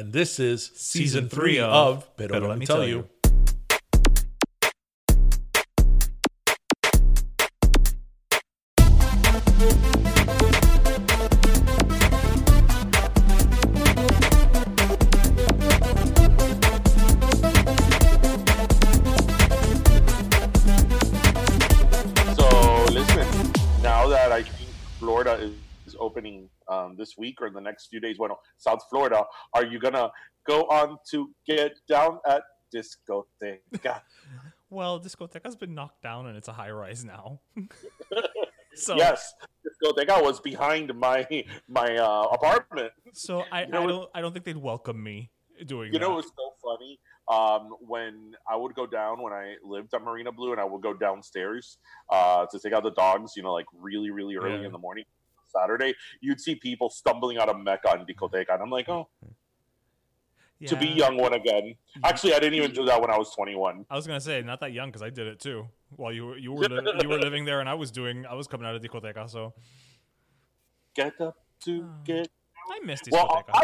And this is Season season three three of of Pero, Let Me Tell You. So this week or in the next few days, well, South Florida, are you gonna go on to get down at discoteca? Well, Discoteca's been knocked down and it's a high rise now. so yes, discoteca was behind my my uh, apartment. so I, You know I don't I don't think they'd welcome me doing You that. know, it was so funny. Um, when I would go down when I lived on Marina Blue, and I would go downstairs uh, to take out the dogs, you know, like really, really early Yeah. in the morning, Saturday, you'd see people stumbling out of Mecca and discoteca, and I'm like, oh, hmm. to be young one again. Actually, I didn't even do that when I was 21. I was gonna say not that young because I did it too. While you were you were li- you were living there and I was doing I was coming out of Discoteca, so Get up to Oh. get. I missed Well, Discoteca.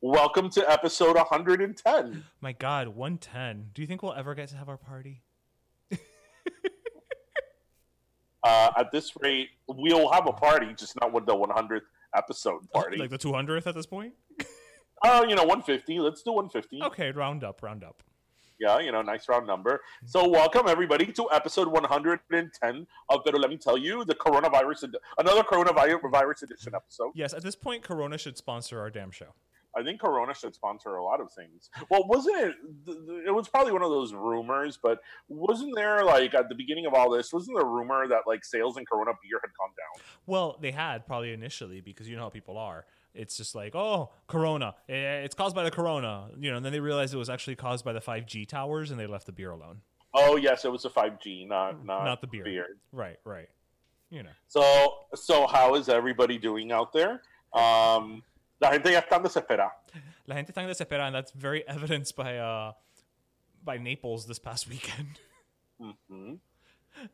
welcome to episode 110. My God, one ten. Do you think we'll ever get to have our party? Uh, at this rate, we'll have a party, just not with the 100th episode party. Like the two hundredth at this point? Oh, you know, 150. Let's do 150. Okay, round up, round up. Yeah, you know, nice round number. So, welcome everybody to episode 110 of Pero Let Me Tell You, the coronavirus, ed- another coronavirus edition episode. Yes, at this point, Corona should sponsor our damn show. I think Corona should sponsor a lot of things. Well, wasn't it? It was probably one of those rumors, but wasn't there like at the beginning of all this? Wasn't there a rumor that like sales in Corona beer had gone down? Well, they had probably initially because you know how people are. It's just like, oh, Corona. Eh, It's caused by the Corona. You know, and then they realized it was actually caused by the 5G towers and they left the beer alone. Oh yes, it was the 5G, not not, Not the beer. Right, right. You know. So so how is everybody doing out there? Um, la gente ya está desesperada. La gente tan desesperada, and that's very evidenced by uh by Naples this past weekend. Mhm.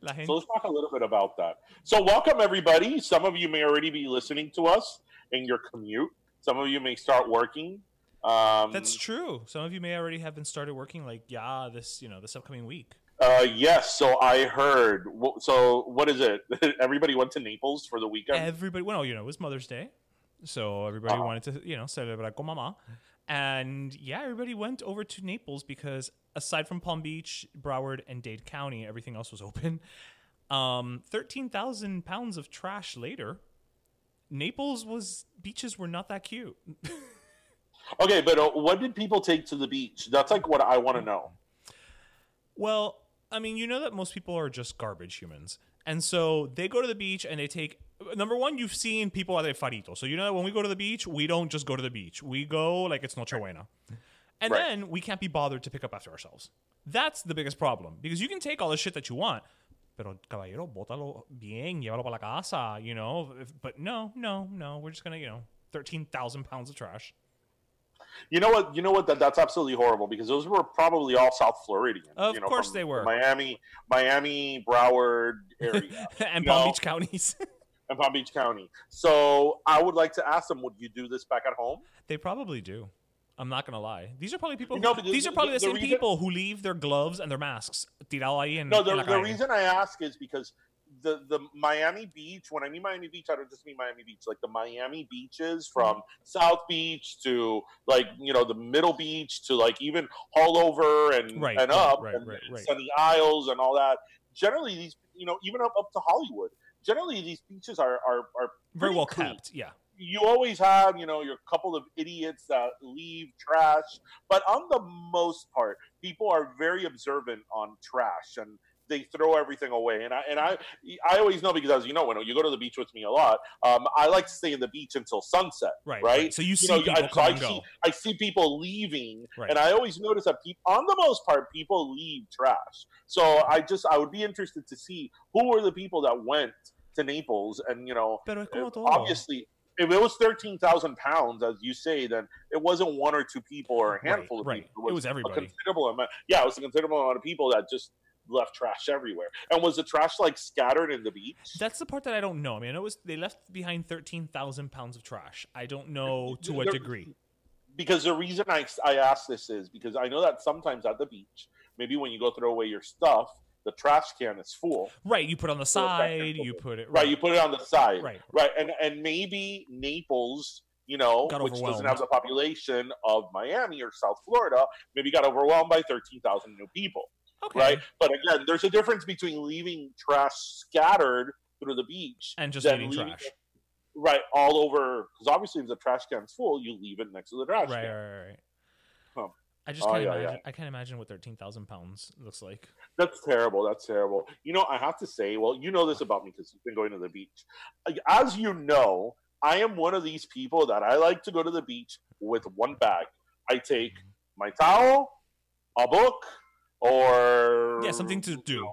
Gente, So let's talk a little bit about that. So welcome everybody. Some of you may already be listening to us in your commute. Some of you may start working. Um, that's true. Some of you may already have been started working like yeah, this you know this upcoming week. Uh, yes. So I heard. So what is it? Everybody went to Naples for the weekend. Everybody, well, you know, it was Mother's Day, so everybody Uh-huh. wanted to, you know, celebrate con mama. And yeah, everybody went over to Naples because aside from Palm Beach, Broward, and Dade County, everything else was open. Um, thirteen thousand pounds of trash later. Naples was beaches were not that cute. okay, but uh, what did people take to the beach? That's like what I want to know. Well, I mean, you know that most people are just garbage humans. And so they go to the beach and they take number one, you've seen people at a farito. So you know that when we go to the beach, we don't just go to the beach. We go like it's Noche Buena. And Right. then we can't be bothered to pick up after ourselves. That's the biggest problem. Because you can take all the shit that you want, Pero caballero, bótalo bien, llévalo para la casa, you know. If- But no, no, no. We're just gonna, you know, thirteen thousand pounds of trash. You know what? You know what? That that's absolutely horrible because those were probably all South Floridians. Of you know, course they were. Miami, Miami, Broward area, and. Palm Beach counties. and Palm Beach County. So I would like to ask them: Would you do this back at home? they probably do. I'm not gonna lie. These are probably people. Who, No, the- these are probably the, the same reason- people who leave their gloves and their masks tirado ahí en, No, the, the reason I ask is because the the Miami Beach. When I mean Miami Beach, I don't just mean Miami Beach. Like the Miami beaches, from South Beach to like you know the Middle Beach to like even all over and Right, and right, up right, and. Sunny Isles and all that. Generally, these you know even up up to Hollywood. Generally, these beaches are are, are Very well clean kept. Yeah. you always have, you know, your couple of idiots that leave trash, but on the most part, people are very observant on trash and they throw everything away. And I and I I always know because as you know, when you go to the beach with me a lot, um, I like to stay in the beach until sunset. Right. Right. So you see know, people I, so I see I see people leaving, Right. and I always notice that people, on the most part, people leave trash. So I just I would be interested to see who were the people that went to Naples, and you know, Pero es como todo. obviously if it was 13,000 pounds, as you say, then it wasn't one or two people or a Right, handful of right. people. It was a everybody. considerable amount. Yeah, it was a considerable amount of people that just left trash everywhere. And was the trash like scattered in the beach? That's the part that I don't know. I mean, it was they left behind thirteen thousand pounds of trash. I don't know to what degree. because the reason I, I ask this is because I know that sometimes at the beach, maybe when you go throw away your stuff, the trash can is full. Right. You put it on the So back and side. You put it Right, you put it on the side. Right. Right. And and maybe Naples, you know, Got which doesn't have the population of Miami or South Florida, maybe got overwhelmed by 13,000 new people. Okay. Right. But again, there's a difference between leaving trash scattered through the beach And just leaving leaving trash. it, Right, all over because obviously if the trash can's full, you leave it next to the trash Right, can. right, right, right. Huh. I just Oh, can't yeah, imagine. yeah. I can't imagine what thirteen thousand pounds looks like. That's terrible. That's terrible. You know, I have to say, well, you know this about me because you've been going to the beach. As you know, I am one of these people that I like to go to the beach with one bag. I take mm-hmm. my towel, a book, or Yeah, something to do.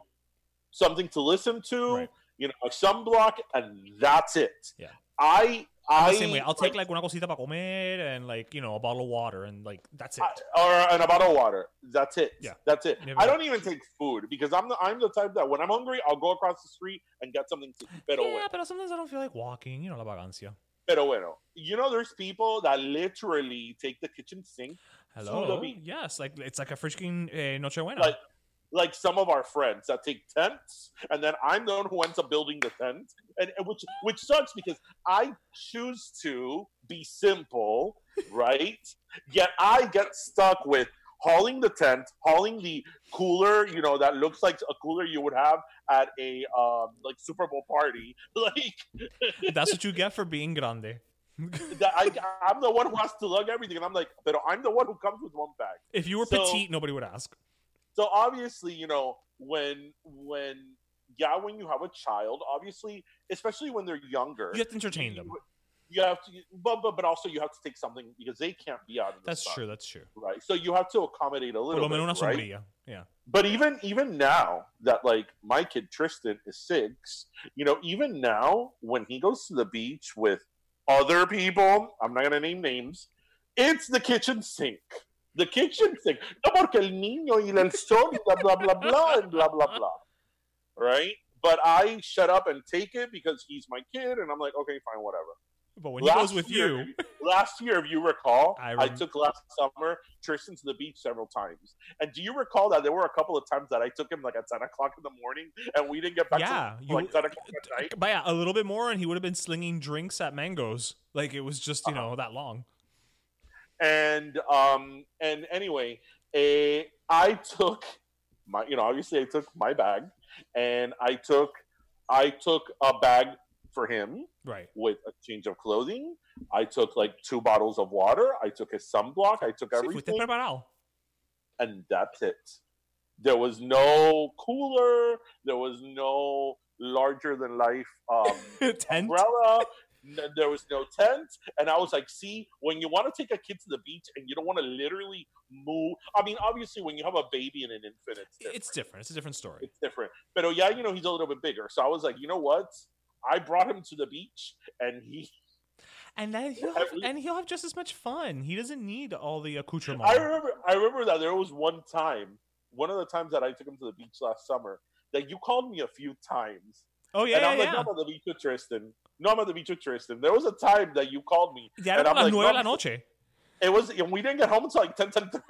something to listen to. Right. You know, a sunblock, and that's it. Yeah. I I same way. I'll take like una cosita para comer and like you know a bottle of water and like that's it. I- or and a bottle of water. That's it. Yeah. That's it. Never I don't even take food because I'm the I'm the type that when I'm hungry, I'll go across the street and get something to eat. Pero yeah, bueno. but sometimes I don't feel like walking. You know la vagancia. Pero bueno. You know, there's people that literally take the kitchen sink, Hello. Yes, like it's like a freaking eh, Nochebuena. like like some of our friends that take tents, and then I'm the one who ends up building the tent, and, and which which sucks because I choose to be simple, right? Yet I get stuck with hauling the tent, hauling the cooler, you know, that looks like a cooler you would have at a um like Super Bowl party, like That's what you get for being grande. I, I'm the one who has to lug everything, and I'm like, but I'm the one who comes with one bag. if you were So- petite, nobody would ask. so obviously you know when when yeah when you have a child obviously especially when they're younger You have to entertain them. you, you have to but, but but also you have to take something because they can't be out the That's sun, true. That's true. right so you have to accommodate a little lo menos una bit, right? sombrilla. Yeah. but even even now that like my kid tristan is six you know even now when he goes to the beach with other people i'm not gonna name names it's the kitchen sink. The kitchen sink. No porque el niño y el sol blah blah blah blah and blah blah blah right? But i shut up and take it because he's my kid and i'm like okay fine whatever But when he goes with year- you, last year, if you recall, I I, took last summer Tristan to the beach several times. And do you recall that there were a couple of times that I took him like at ten o'clock in the morning, and we didn't get back yeah, to you, like ten o'clock at night? but yeah, a little bit more, and he would have been slinging drinks at Mango's. Like it was just you Uh-huh. know that long. And um, and anyway, a I took my, you know, obviously I took my bag, and I took I took a bag for him Right. with a change of clothing. I took like two bottles of water. I took his sunblock. I took everything. and that's it. There was no cooler. There was no larger than life um, Tent. umbrella. There was no tent, and I was like, "See, when you want to take a kid to the beach and you don't want to literally move. I mean, obviously, when you have a baby and an infant, it's different. It's different. It's a different story. It's different. But oh, yeah, you know, he's a little bit bigger. So I was like, you know what? I brought him to the beach, and he. And then he'll have, and he'll have just as much fun. He doesn't need all the accoutrement. I remember. I remember that there was one time, one of the times that I took him to the beach last summer, that you called me a few times. oh yeah, and I'm yeah, like, yeah. no, I'm at the beach with Tristan. No, I'm at the beach with Tristan. There was a time that you called me. Ya and I'm like, de la "No, noche. It was, and we didn't get home until like 10, 10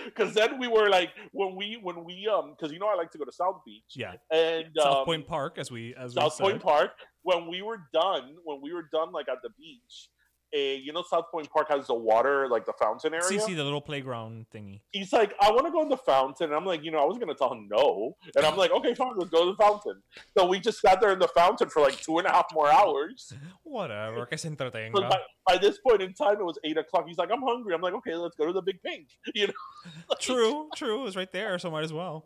Because then we were like, when we, when we, um, because you know I like to go to South Beach. Yeah, And South um, Point Park, as we as we South said. Point Park. When we were done, when we were done, like at the beach, eh, you know, South Point Park has the water, like the fountain area. CC, the little playground thingy. He's like, I want to go in the fountain. And I'm like, you know, I was gonna tell him no, and I'm like, okay, fine, let's go to the fountain. So we just sat there in the fountain for like two and a half more hours. Whatever, que se So entretenga. by, by this point in time, it was eight o'clock. He's like, I'm hungry. I'm like, okay, let's go to the Big Pink. You know. True, true. It was right there, so might as well.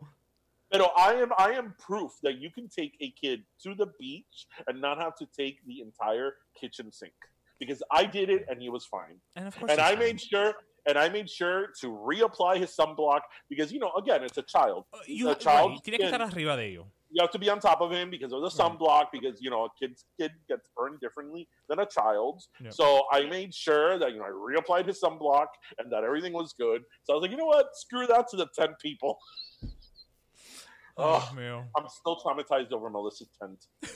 But I am I am proof that you can take a kid to the beach and not have to take the entire kitchen sink because I did it and he was fine. And of course, And I fine. made sure and I made sure to reapply his sunblock because you know again it's a child. Uh, you, a child right, tiene que estar arriba de ello. you have to be on top of him because of the Right. sunblock because you know a kid's kid gets burned differently than a child's. Yeah. So I made sure that you know I reapplied his sunblock and that everything was good. So I was like, you know what, screw that to the ten people. Oh, Oh. man. I'm still traumatized over Melissa's tent.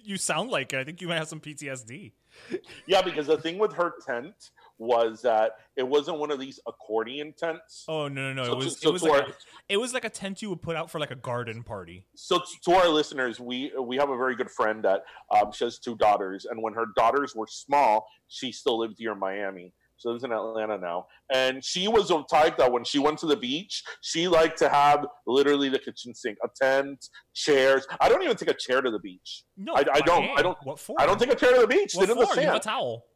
You sound like it. I think you might have some PTSD. Yeah, because the thing with her tent was that it wasn't one of these accordion tents. Oh no, no, no! So it to- was so it was like our- a, it was like a tent you would put out for like a garden party. So t- to our listeners, we we have a very good friend that um, she has two daughters, and when her daughters were small, she still lived here in Miami. She lives in Atlanta now, and she was the type that when she went to the beach, she liked to have literally the kitchen sink, a tent, chairs. I don't even take a chair to the beach. No, I- I don't-? I don't- What for? I don't take a chair to the beach. What Sit in the for? You have a towel.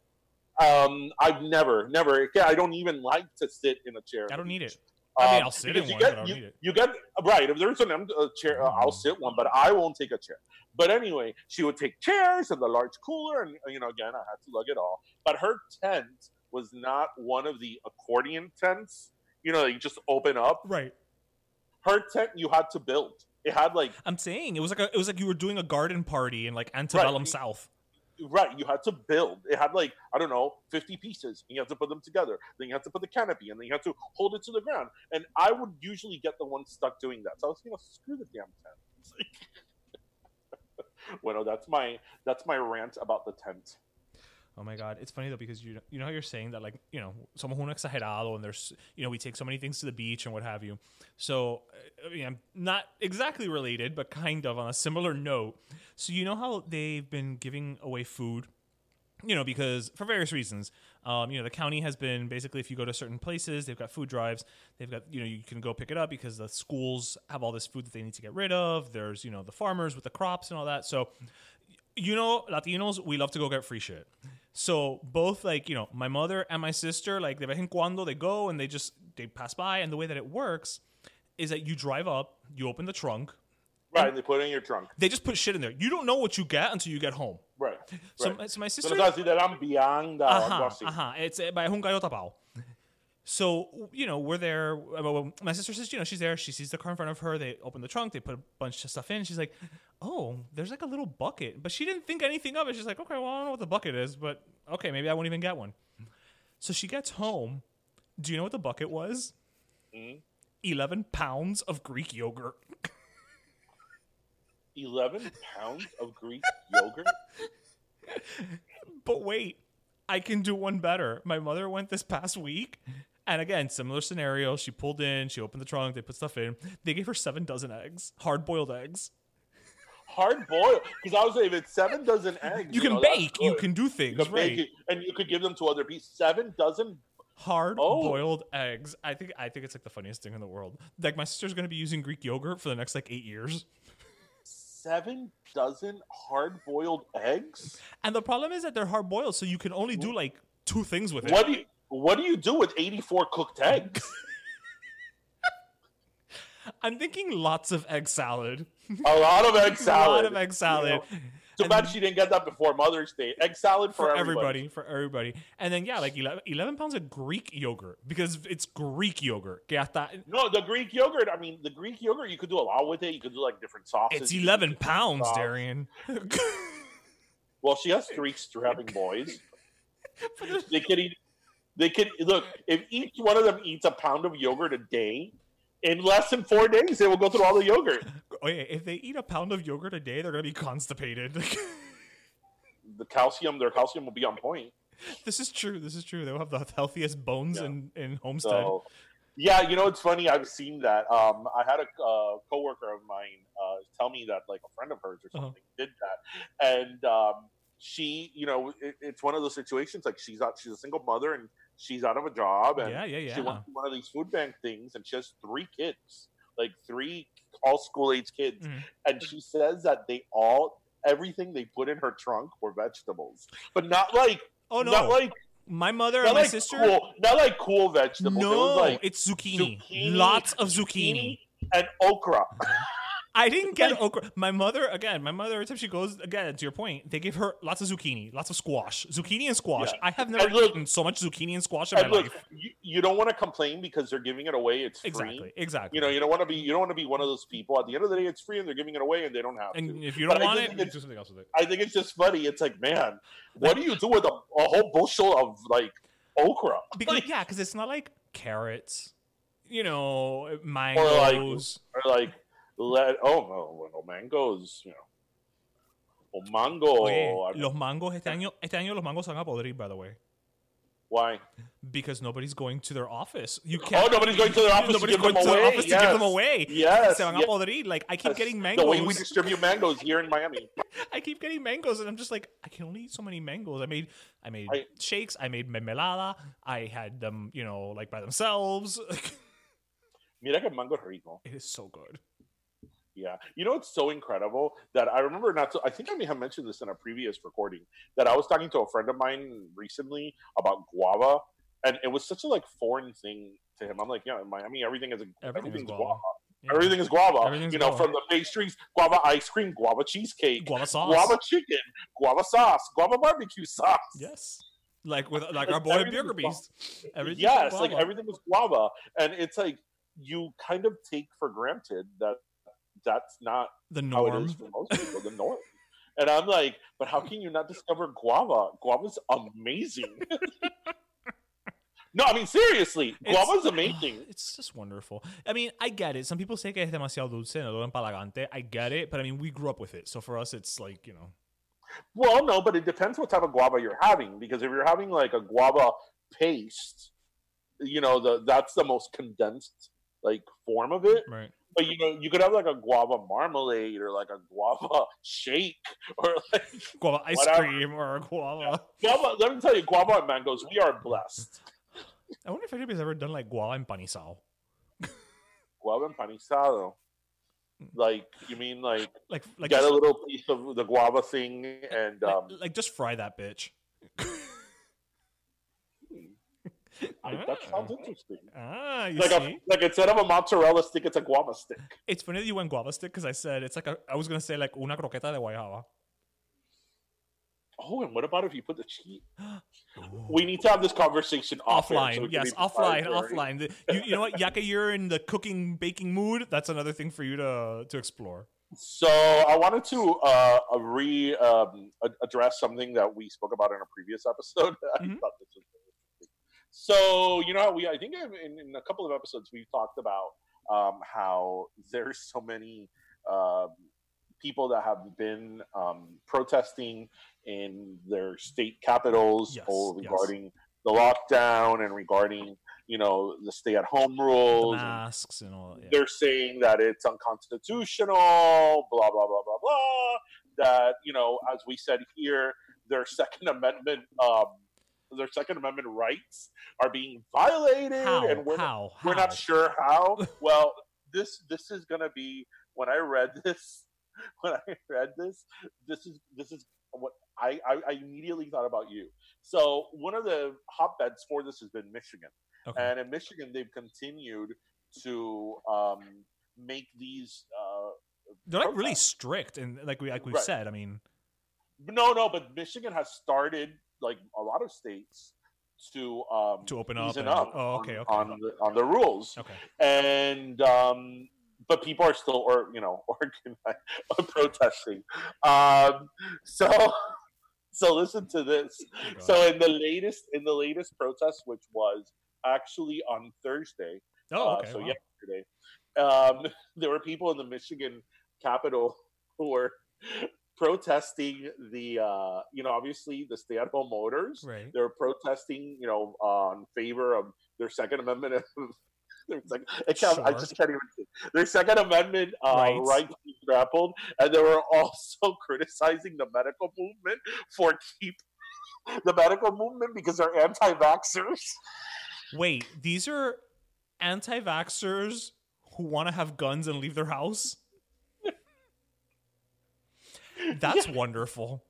Um, I've never, never. Yeah, I don't even like to sit in a chair. I don't need it. I mean, Um, I'll sit in one, get, but I don't you, need it. You get right. If there's an a chair, uh, I'll Mm. sit one, but I won't take a chair. But anyway, she would take chairs and the large cooler, and you know, again, I had to lug it all. But her tent was not one of the accordion tents. You know, you just open up. Right. Her tent, you had to build. It had like I'm saying it was like a, it was like you were doing a garden party in like antebellum Right. South. right. You had to build. It had like I don't know, fifty pieces. And you have to put them together. Then you have to put the canopy, and then you have to hold it to the ground. And I would usually get the one stuck doing that. So I was, you know, screw the damn tent. It's like- well, no, that's my that's my rant about the tent. Oh my god, it's funny though because you you know how you're saying that like you know somos un exagerado and there's you know we take so many things to the beach and what have you. So uh, I mean, I'm not exactly related, but kind of on a similar note. So you know how they've been giving away food, you know, because for various reasons. Um, you know, the county has been basically if you go to certain places, they've got food drives. They've got you know you can go pick it up because the schools have all this food that they need to get rid of. There's you know the farmers with the crops and all that. So you know, Latinos, we love to go get free shit. So both like, you know, my mother and my sister, like de vez en cuando they go and they just they pass by and the way that it works is that you drive up, you open the trunk, Right, and they put it in your trunk. they just put shit in there. You don't know what you get until you get home. Right. So, right. my- so my So sister no sabes si te dan vianda o algo Ajá, así. ajá. It's eh, es un gallo tapado. So you know we're there. uh, My sister says, you know, she's there. She sees the car in front of her. They open the trunk. They put a bunch of stuff in. She's like, "Oh, there's like a little bucket," but she didn't think anything of it. She's like, "Okay, well, I don't know what the bucket is, but okay, maybe I won't even get one." So she gets home. Do you know what the bucket was? Mm-hmm. Eleven pounds of Greek yogurt. 11 pounds of Greek yogurt? But wait, I can do one better. My mother went this past week. And again, similar scenario. She pulled in, she opened the trunk, they put stuff in. They gave her seven dozen eggs, hard boiled eggs. Hard boiled. Because I was if it's seven dozen eggs, You can know, bake, you can do You things, can right? bake it, and you could give them to other people. Seven dozen? Hard Oh. boiled eggs. I think I think it's like the funniest thing in the world. Like my sister's gonna be using Greek yogurt for the next like eight years. Seven dozen hard boiled eggs? And the problem is that they're hard boiled, so you can only do like two things with it. What do you. What do you do with 84 cooked eggs? I'm thinking lots of egg salad. A lot of egg salad. a lot of egg salad. You know? Too And bad she didn't get that before Mother's Day. Egg salad for, for everybody. everybody, for everybody. And then yeah, like 11, 11 pounds of Greek yogurt because it's Greek yogurt. No, the Greek yogurt. I mean, the Greek yogurt. You could do a lot with it. You could do like different sauces. it's You could do 11 pounds, sauce. Darian. Well, she has three strapping boys. they could eat. They could look if each one of them eats a pound of yogurt a day. In less than four days, they will go through all the yogurt. Wait, if they eat a pound of yogurt a day, they're gonna be constipated. The calcium, their calcium will be on point. this is true. This is true. They'll have the healthiest bones Yeah. in in Homestead. So, yeah, you know, it's funny. I've seen that. Um, I had a uh, coworker of mine uh, tell me that like a friend of hers or Uh-huh. something did that, and um, she, you know, it, it's one of those situations like she's out, she's a single mother and she's out of a job, and Yeah, yeah, she yeah. went to one of these food bank things, and she has three kids, like three all school age kids, Mhm. and she says that they all everything they put in her trunk were vegetables, but not like. Oh no! Not like my mother and my like sister. cool, not like cool vegetables. it No, was like it's zucchini. zucchini, Lots of zucchini. and okra. I didn't get Like- okra. My mother, again, my mother, every time she goes, again, to your point, they give her lots of zucchini, lots of squash. Zucchini and squash. Yeah. I have never And look- eaten so much zucchini and squash in And my look, life. you, you don't want to complain because they're giving it away. It's free. Exactly, exactly. You know, you don't want to be you don't want to be one of those people. At the end of the day, it's free and they're giving it away and they don't have and to. if you don't I want it, think it's- do something else with it. I think it's just funny. It's like, man, what do you do with a, a whole bushel of like okra? Because, Like, yeah, because it's not like carrots, you know, or like mangoes. or like let oh no, well, mangoes, you know. Or mango. Oye, los mangos este año, este año los mangos van a podrir, by the way. why? Because nobody's going to their office. You Oh, can't. Oh, nobody's going to their office to Nobody's give going them to their away. office to give them away. Yes, Se van a yes. podrir. Like I keep Yes. getting The way we distribute mangoes here in Miami. I keep getting mangoes, and I'm just like, I can only eat so many mangoes. I made, I made I- shakes. I made mermelada. I had them, you know, like by themselves. Mira que mango rico. it is so good. Yeah. You know, it's so incredible that I remember not to, I think I may have mentioned this in a previous recording that I was talking to a friend of mine recently about guava. And it was such a like foreign thing to him. I'm like, yeah, in Miami, everything is a, Everything is everything's guava. guava. Yeah. Everything is guava. Everything's you know, guava. from the pastries, guava ice cream, guava cheesecake, Guava sauce. guava chicken, guava sauce, guava barbecue sauce. Yes. Like with like our boy Burger. Beast. Everything yes, like everything was guava, and it's like you kind of take for granted that that's not the how it norm. for most people, the norm. And I'm like, but how can you not discover guava? Guava's amazing. no, I mean seriously, It's- guava's amazing. It's just wonderful. I mean, I get it. Some people say que es demasiado dulce, no lo empalagante. I get it, but I mean, we grew up with it, so for us, it's like you know. Well, no, but it depends what type of guava you're having. Because if you're having like a guava paste, you know, the that's the most condensed like form of it. Right. But you know, you could have like a guava marmalade or like a guava shake or like Guava ice Whatever. cream or a guava. guava. Let me tell you, guava and mangoes, we are blessed. I wonder if anybody's ever done like guava empanizado. Guava empanizado. Like you mean like, Like, like get just, a little piece of the guava thing and like, um, like just fry that bitch. I, that sounds interesting. Ah, you Like see? a, like instead of a mozzarella stick, it's a guava stick. It's funny that you went guava stick because I said it's like a, I was gonna say like una croqueta de guayaba. Oh, and what about if you put the cheese? We need to have this conversation offline, so yes, offline, offline. The- You, you know what? Yaka, you're in the cooking baking mood. That's another thing for you to to explore. So I wanted to uh, re um, address something that we spoke about in a previous episode. I Mhm. thought this was very interesting. So you know, how we I think in, in a couple of episodes we've talked about um, how there's so many um, people that have been um, protesting in their state capitals Yes, or yes. regarding the lockdown and regarding you know the stay-at-home The rules. and masks and all. Yeah. they're saying that it's unconstitutional, blah blah blah blah blah. That you know, as we said here, their Second Amendment, um, their Second Amendment rights are being violated, How? and we're how? we're not sure how. well, this this is gonna be when I read this. When I read this, this is this is what I, I, I immediately thought about you. So one of the hotbeds for this has been Michigan. Okay. And in Michigan, they've continued to um, make these. Uh, They're like really strict, and like we like we've Right. said. I mean, No, no, but Michigan has started like a lot of states to um To open up and- up oh, okay, on, okay. on the on the rules okay. and um but people are still or you know organizing protesting um so so listen to this Oh, so in the latest in the latest protest which was actually on thursday oh, uh, so wow. yesterday, um, there were people in the Michigan Capitol who were protesting the, uh, you know, obviously the stay-at-home orders. Right. They were protesting, you know, on favor of their Second Amendment. It's like I, can't, I just can't even. Their Second Amendment uh, Rights. rights to be grappled, and they were also criticizing the medical movement for keep the medical movement because they're anti-vaxxers. Wait, these are anti-vaxxers who want to have guns and leave their house? That's wonderful.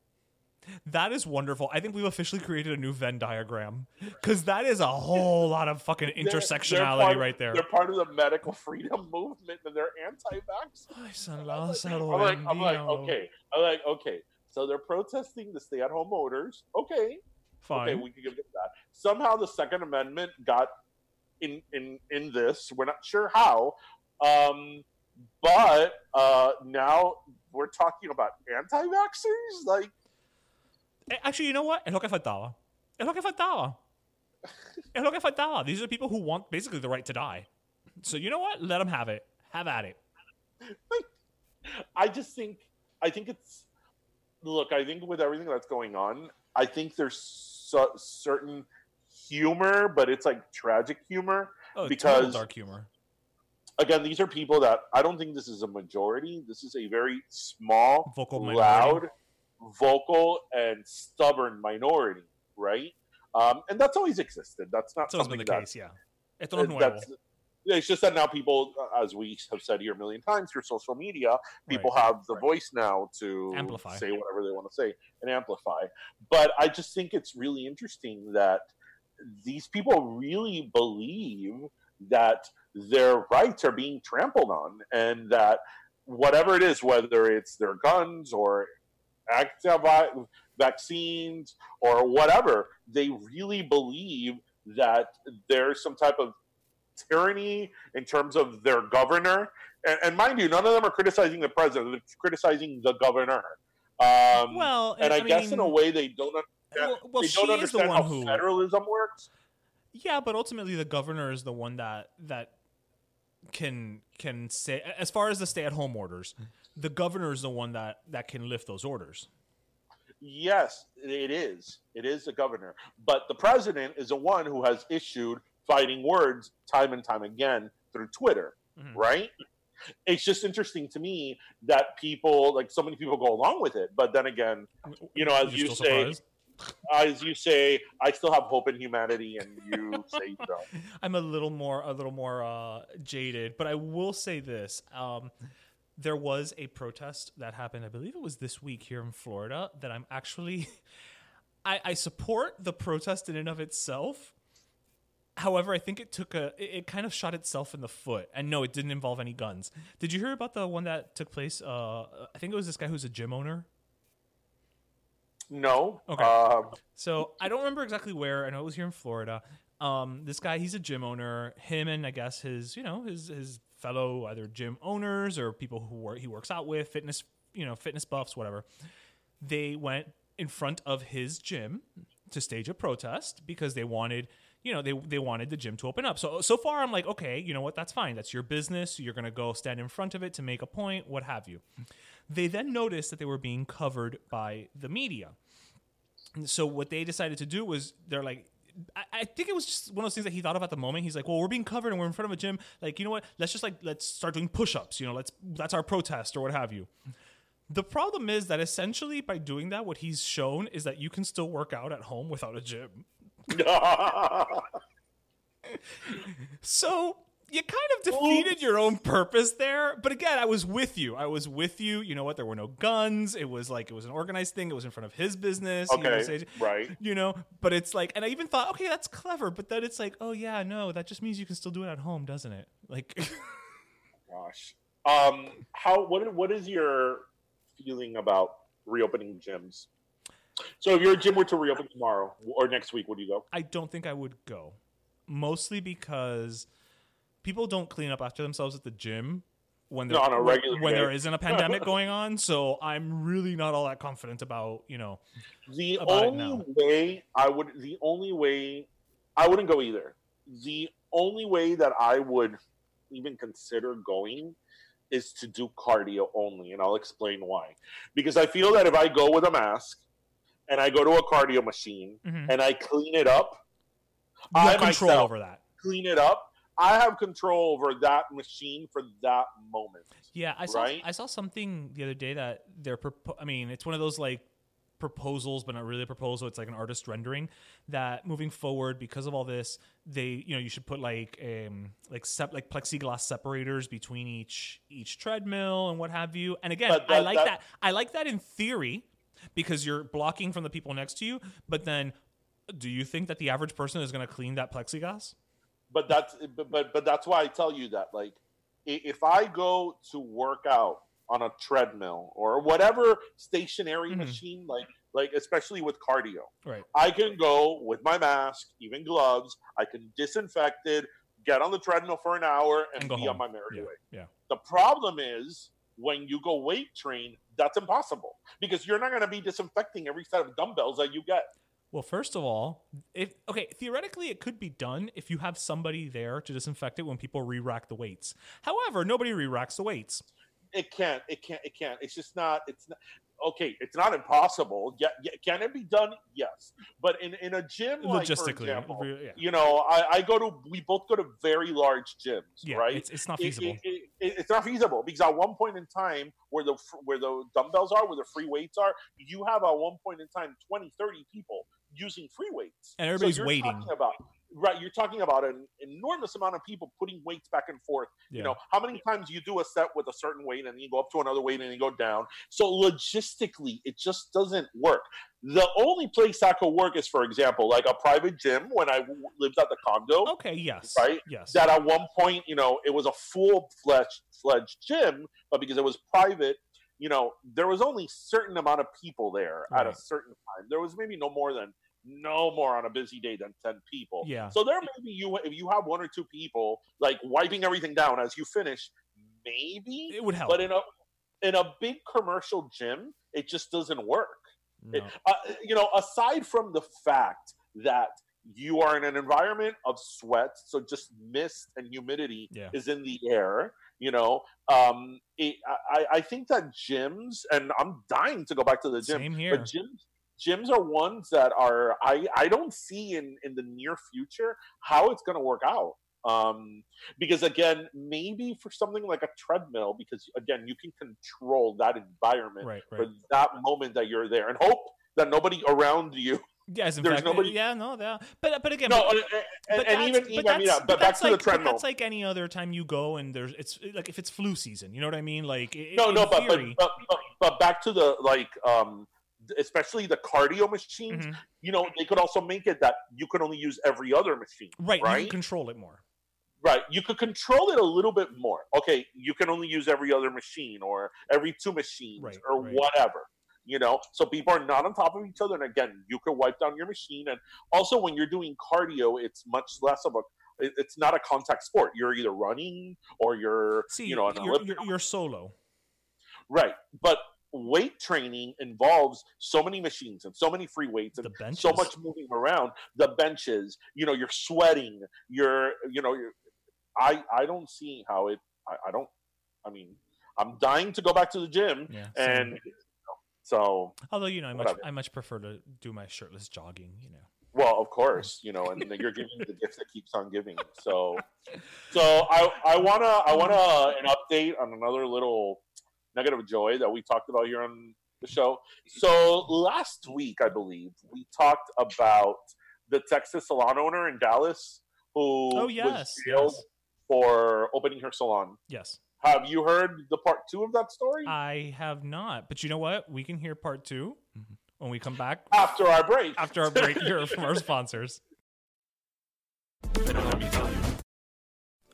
That is wonderful. I think we've officially created a new Venn diagram because that is a whole lot of fucking They're- they're intersectionality part- right there. They're part of the medical freedom movement, and they're anti-vax. Ay, San I'm like, I'm like, okay, I'm like, okay. So they're protesting the stay-at-home orders. Okay, Fine. okay, we can give them that. Somehow the Second Amendment got in in in this. We're not sure how, um, but uh, now we're talking about anti-vaxxers. Like, Eh, Actually, you know what? Es lo que faltaba. Es lo que faltaba. Es lo que faltaba. These are people who want basically the right to die. So you know what? Let them have it. Have at it. I just think I think it's look. I think with everything that's going on, I think there's so, certain humor, but it's like tragic humor. Oh, Because- dark humor. Again, these are people that I don't think this is a majority. This is a very small, Vocal loud, vocal, and stubborn minority, right? Um, and that's always existed. That's not It's always been something the that case, yeah. Uh, that's it's just that now people as we have said here a million times through social media people have the voice now to Amplify. say whatever they want to say and amplify but i just think it's really interesting that these people really believe that their rights are being trampled on and that whatever it is whether it's their guns or active vaccines or whatever they really believe that there's some type of tyranny in terms of their governor. And, and mind you, none of them are criticizing the president; they're criticizing the governor. Um, well, and I, I guess in a way they don't. Well, well, they she don't is the understand one how who- federalism works. Yeah, but ultimately the governor is the one that that can can say as far as the stay-at-home orders, the governor is the one that that can lift those orders. Yes, it is. It is the governor, but the president is the one who has issued fighting words time and time again through Twitter. Mhm. Right? It's just interesting to me that people, like so many people, go along with it. But then again, you know, as You're you say, surprised? As you say, I still have hope in humanity, and you say you don't. I'm a little more a little more uh, jaded, but I will say this: um, there was a protest that happened. I believe it was this week here in Florida. That I'm actually, I, I support the protest in and of itself. However, I think it took a it, it kind of shot itself in the foot. And no, it didn't involve any guns. Did you hear about the one that took place? Uh, I think it was this guy who's a gym owner. No. Okay. Um, So I don't remember exactly where. I know it was here in Florida. Um, this guy, he's a gym owner. Him and I guess his, you know, his his fellow either gym owners or people who work, he works out with, fitness, you know, fitness buffs, whatever. They went in front of his gym to stage a protest because they wanted, you know, they they wanted the gym to open up. So so far, I'm like, okay, you know what? That's fine. That's your business. You're gonna go stand in front of it to make a point, what have you. They then noticed that they were being covered by the media. And so what they decided to do was they're like I, I think it was just one of those things that he thought of at the moment. He's like, "Well, we're being covered and we're in front of a gym. Like, you know what? Let's just like let's start doing push-ups. You know, let's that's our protest or what have you." The problem is that essentially by doing that, what he's shown is that you can still work out at home without a gym. So you kind of defeated your own purpose there. But again, I was with you. I was with you. You know what? There were no guns. It was like it was an organized thing. It was in front of his business. you know, Okay, right. You know, but it's like, and I even thought, okay, that's clever. But then it's like, oh yeah, no, that just means you can still do it at home, doesn't it? Like, gosh. Um, how what what is your feeling about reopening gyms? So if your gym were to reopen tomorrow or next week, would you go? I don't think I would go. Mostly because people don't clean up after themselves at the gym when there No, on a when- when there isn't a pandemic going on. So I'm really not all that confident about you know. The only way I would, the only way I wouldn't go either. The only way that I would even consider going is to do cardio only, and I'll explain why. Because I feel that if I go with a mask and I go to a cardio machine Mhm. and I clean it up, You I have control myself over that. clean it up. I have control over that machine for that moment. Yeah, I saw Right? I saw something the other day that they're propo- I mean, it's one of those like proposals but not really a proposal it's like an artist rendering that moving forward because of all this they you know you should put like um like sep- like plexiglass separators between each each treadmill and what have you and again But i like that- that i like that in theory because you're blocking from the people next to you but then do you think that the average person is going to clean that plexiglass but that's but, but but that's why I tell you that like if I go to work out on a treadmill or whatever stationary Mhm. machine like like especially with cardio right. I can go with my mask even gloves I can disinfect it get on the treadmill for an hour and, and be home. on my merry yeah way. yeah. The problem is when you go weight train that's impossible because you're not going to be disinfecting every set of dumbbells that you get Well, first of all, if okay, theoretically it could be done if you have somebody there to disinfect it when people re-rack the weights. However, nobody re-racks the weights. it can't it can't it can't it's just not it's not okay it's not impossible yeah, yeah can it be done yes but in in a gym like, for Logistically, example, yeah. you know I, I go to we both go to very large gyms Yeah, right it's, it's not feasible. it- it- it- it's not feasible because at one point in time where the where the dumbbells are where the free weights are you have at one point in time 20 30 people using free weights And everybody's you're waiting. about right you're talking about an enormous amount of people putting weights back and forth yeah. you know how many times you do a set with a certain weight and then you go up to another weight and you go down so logistically it just doesn't work the only place that could work is for example like a private gym when i w- lived at the condo okay, yes. Right? Yes. that at one point you know it was a full-fledged fledged gym but because it was private you know there was only certain amount of people there at a certain time there was maybe no more than no more on a busy day than 10 people Yeah. so there may be you if you have one or two people like wiping everything down as you finish maybe it would help. but in a in a big commercial gym it just doesn't work No. it- uh, you know aside from the fact that you are in an environment of sweat so just mist and humidity Yeah. is in the air you know um it, I, I think that gyms and i'm dying to go back to the gym Same here. but gyms gyms are ones that are i i don't see in in the near future how it's going to work out um because again maybe for something like a treadmill because again you can control that environment Right, for that moment that you're there and hope that nobody around you Yeah, in there's fact, nobody- yeah, no, yeah. But but again, no but, and, but and even, but even I mean, that's- uh, but back to like, but treadmill That's like any other time you go and there's it's like if it's flu season, you know what I mean? Like no no but, but theory, but but but back to the like um especially the cardio machines Mhm. you know they could also make it that you can only use every other machine right, you right can control it more. Right. You could control it a little bit more. Okay, you can only use every other machine or every two machines Right, or right. whatever. You know, so people are not on top of each other. And again, you can wipe down your machine. And also, when you're doing cardio, it's much less of a. It's not a contact sport. You're either running or you're, See, you know, an you're, you're, you're solo. right. But weight training involves so many machines and so many free weights and so much moving around the benches you know you're sweating you're you know you're i i don't see how it i, I don't i mean i'm dying to go back to the gym Yeah. and so although you know, I much. I much prefer to do my shirtless jogging. You know. well of course you know and then you're giving the gift that keeps on giving so so i i want to i want to uh, an update on another little nugget of joy that we talked about here on the show so last week i believe we talked about the texas salon owner in dallas who Oh was yes, jailed yes, for opening her salon yes. have you heard the part two of that story I have not, but you know what? We can hear part 2 when we come back after our break after our break here from our sponsors.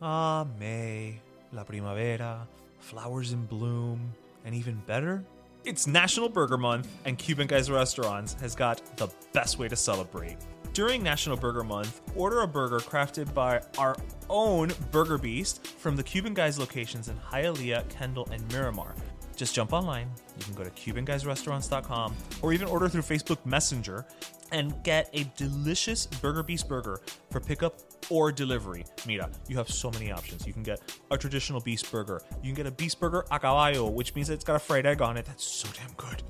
Ah, May. La Primavera, flowers in bloom, and even better, it's National Burger Month, and Cuban Guys Restaurants has got the best way to celebrate. During National Burger Month, order a burger crafted by our own Burger Beast from the Cuban Guys locations in Hialeah, Kendall, and Miramar. Just jump online. You can go to CubanGuysRestaurants.com or even order through Facebook Messenger and get a delicious Burger Beast burger for pickup or delivery. Mira, you have so many options. You can get a traditional Beast burger. You can get a Beast burger a caballo, which means it's got a fried egg on it. That's so damn good.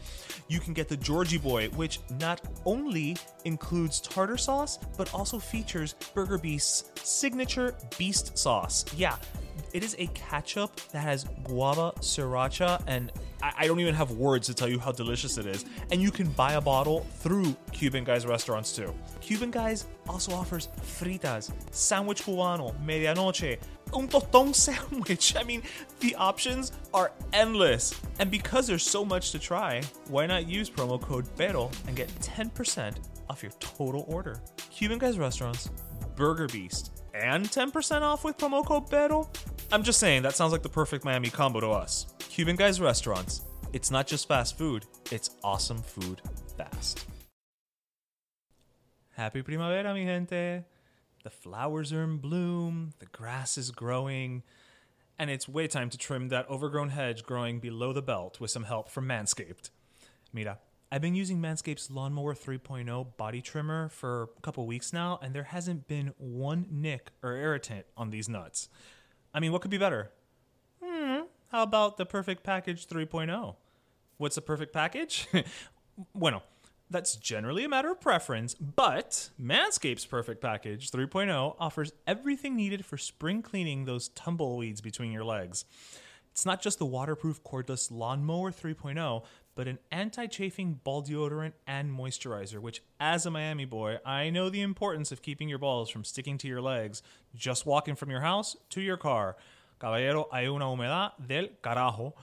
You can get the Georgie Boy, which not only includes tartar sauce, but also features Burger Beast's signature Beast sauce. Yeah, it is a ketchup that has guava, sriracha, and I, I don't even have words to tell you how delicious it is. And you can buy a bottle through Cuban Guys restaurants too. Cuban Guys also offers fritas, sandwich cubano, medianoche, un tostón sandwich. I mean, the options are endless. And because there's so much to try, why not use promo code PERO and get 10% off your total order? Cuban Guys Restaurants, Burger Beast, and 10% off with promo code? I'm just saying, that sounds like the perfect Miami combo to us. Cuban Guys Restaurants. It's not just fast food, it's awesome food fast. Happy primavera, mi gente. The flowers are in bloom, the grass is growing, and it's way time to trim that overgrown hedge growing below the belt with some help from Manscaped. Mira, I've been using Manscaped's Lawnmower 3.0 body trimmer for a couple weeks now, and there hasn't been one nick or irritant on these nuts. I mean, what could be better? Hmm, how about the Perfect Package 3.0? What's the perfect package? bueno, that's generally a matter of preference, but Manscaped's Perfect Package 3.0 offers everything needed for spring cleaning those tumbleweeds between your legs. It's not just the waterproof cordless lawnmower 3.0, but an anti chafing ball deodorant and moisturizer, which, as a Miami boy, I know the importance of keeping your balls from sticking to your legs just walking from your house to your car. Caballero, hay una humedad del carajo.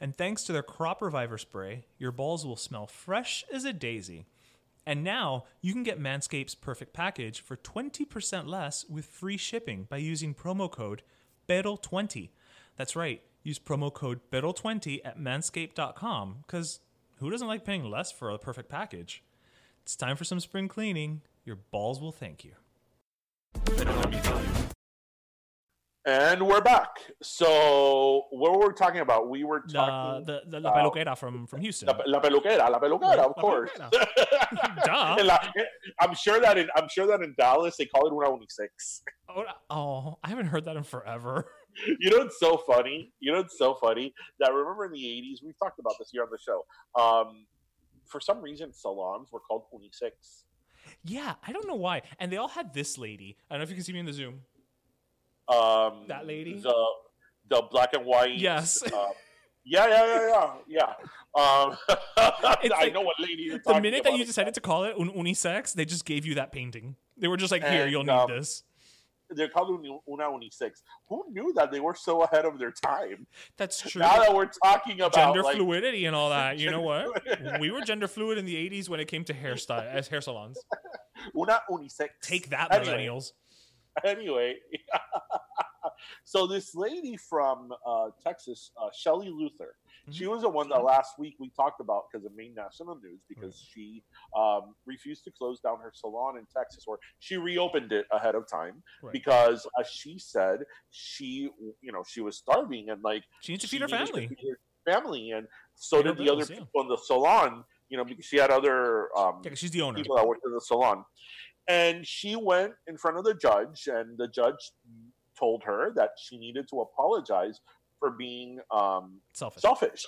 And thanks to their crop reviver spray, your balls will smell fresh as a daisy. And now you can get Manscaped's perfect package for 20% less with free shipping by using promo code PERO20. That's right, use promo code BIDDLE20 at manscaped.com because who doesn't like paying less for a perfect package? It's time for some spring cleaning. Your balls will thank you. And we're back. So, what were we talking about? We were talking the, the, la peluquera from, from Houston. La, la peluquera, la peluquera, of La course. La- I'm sure that in I'm sure that in Dallas they call it una unisex. Oh, oh, I haven't heard that in forever. You know it's so funny. You know it's so funny that remember in the '80s we've talked about this here on the show. Um, for some reason, salons were called unisex. Yeah, I don't know why. And they all had this lady. I don't know if you can see me in the Zoom. Um, That lady? the the black and white. Yes. Uh, yeah, yeah, yeah, yeah, yeah. Um, I like know what lady you're The minute that you decided to call it un- unisex, they just gave you that painting. They were just like, here, And, you'll need um, this. They're called una unisex. Who knew that they were so ahead of their time? That's true. Now that we're talking about gender like, fluidity and all that. You know what? we were gender fluid in the 80s when it came to hairstyle as hair salons. una unisex. Take that, Anyway. millennials. anyway, so this lady from uh, Texas, uh, Shelly Luther, she was the one that last week we talked about because it made national news because she um, refused to close down her salon in Texas, or she reopened it ahead of time Right. because, as she said, she you know she was starving and like She needs to feed her family. feed her family, and so did the other yeah. people in the salon. You know, because she had other um, Yeah, she's the owner. people that worked in the salon. And she went in front of the judge, and the judge told her that she needed to apologize for being um, Selfish. selfish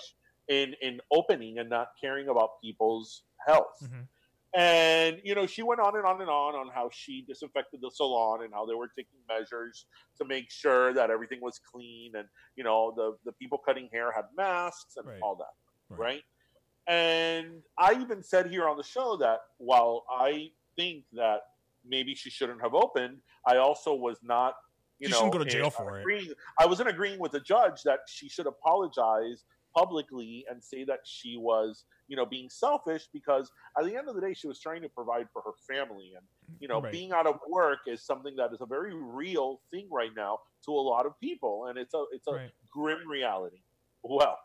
in in opening and not caring about people's health. Mhm. And you know, she went on and on and on on how she disinfected the salon and how they were taking measures to make sure that everything was clean, and you know, the the people cutting hair had masks and Right. all that, Right. right? And I even said here on the show that while I think that maybe she shouldn't have opened, I also was not. You She know, shouldn't go to jail for it. I wasn't agreeing with the judge that she should apologize publicly and say that she was, you know, being selfish because at the end of the day, she was trying to provide for her family. And, you know, Right. being out of work is something that is a very real thing right now to a lot of people. And it's a, it's a Right. grim reality. Well,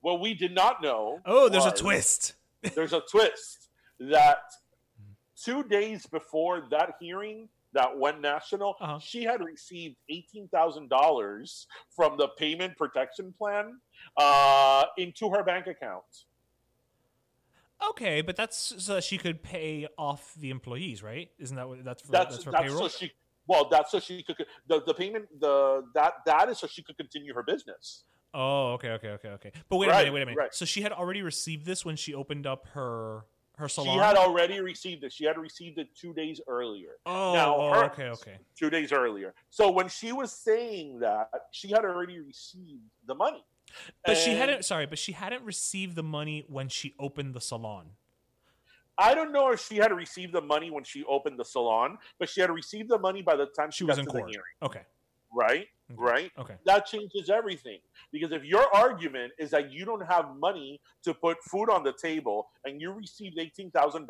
what we did not know. Oh, there's a twist. there's a twist that two days before that hearing that went national, Uh-huh. she had received eighteen thousand dollars from the payment protection plan uh, into her bank account. Okay, but that's so that she could pay off the employees, right? Isn't that what that's for? That's That's, for that's payroll. so she. Well, that's so she could the, the payment the that that is so she could continue her business. Oh, okay, okay, okay, okay. But wait a minute, wait a minute. right. So she had already received this when she opened up her her salon. She had already received it. She had received it two days earlier. oh, now, oh, her- okay, okay. Two days earlier. So when she was saying that, she had already received the money. But she hadn't. Sorry, but she hadn't received the money when she opened the salon. I don't know if she had received the money when she opened the salon, but she had received the money by the time she, She was in court. Okay, Right? Okay. Right? okay. That changes everything. Because if your argument is that you don't have money to put food on the table and you received $18,000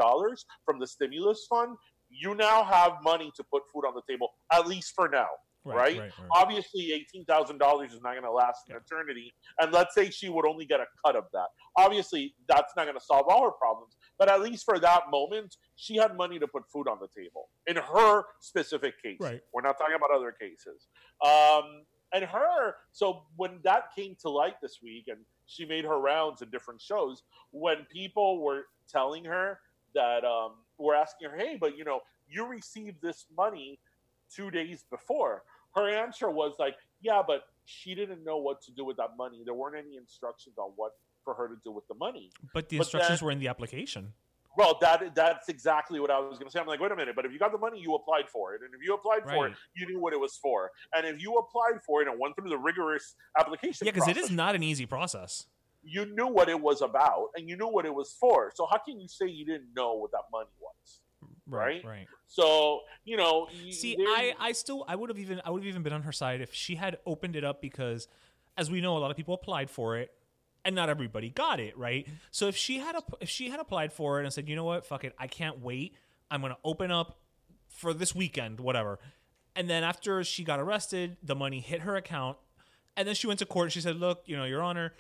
from the stimulus fund, you now have money to put food on the table, at least for now. Right, right? right, right. Obviously, eighteen thousand dollars is not going to last an Yeah. eternity, and let's say she would only get a cut of that. Obviously, that's not going to solve all her problems, but at least for that moment, she had money to put food on the table in her specific case. Right. We're not talking about other cases. Um, and her, so when that came to light this week, and she made her rounds in different shows, when people were telling her that, um, were asking her, hey, but you know, you received this money two days before. Her answer was like, "Yeah, but she didn't know what to do with that money. There weren't any instructions on what for her to do with the money." But the but instructions then- were in the application. Well, that that's exactly what I was going to say. I'm like, wait a minute, but if you got the money, you applied for it, and if you applied for it, you knew what it was for, and if you applied for it and went through the rigorous application, Yeah, because it is not an easy process. you knew what it was about and you knew what it was for. So how can you say you didn't know what that money was? Right, Right? right. So you know, See, I, I still, I would have even, I would have even been on her side if she had opened it up because, as we know, a lot of people applied for it, and not everybody got it, right? So if she had, a, if she had applied for it and said, you know what, fuck it, I can't wait, I'm gonna open up for this weekend, whatever, and then after she got arrested, the money hit her account, and then she went to court and she said, look, you know, Your Honor.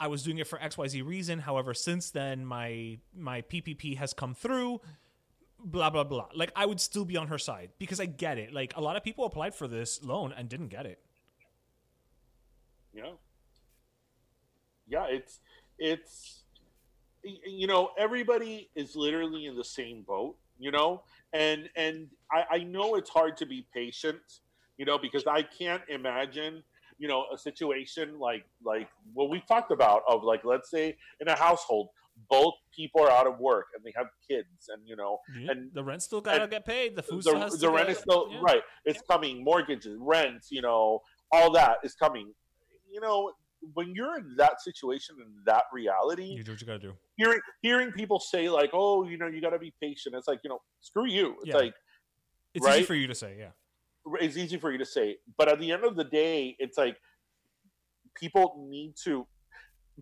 I was doing it for XYZ reason. However, since then my my PPP has come through blah blah blah. Like I would still be on her side because I get it. Like a lot of people applied for this loan and didn't get it. Yeah. Yeah, it's it's you know everybody is literally in the same boat, you know, and and I, I know it's hard to be patient, you know, because I can't imagine you know a situation like like what we talked about of like let's say in a household both people are out of work and they have kids and you know and the rent still gotta get paid. The food the, still has the to rent is still yeah. right. It's coming. Mortgages, rents, you know, all that is coming. You know, when you're in that situation and that reality, You do what you gotta do. hearing hearing people say like, "Oh, you know, you got to be patient." It's like you know, screw you. It's Yeah. like It's easy Right? for you to say, yeah. it's easy for you to say, but at the end of the day, it's like people need to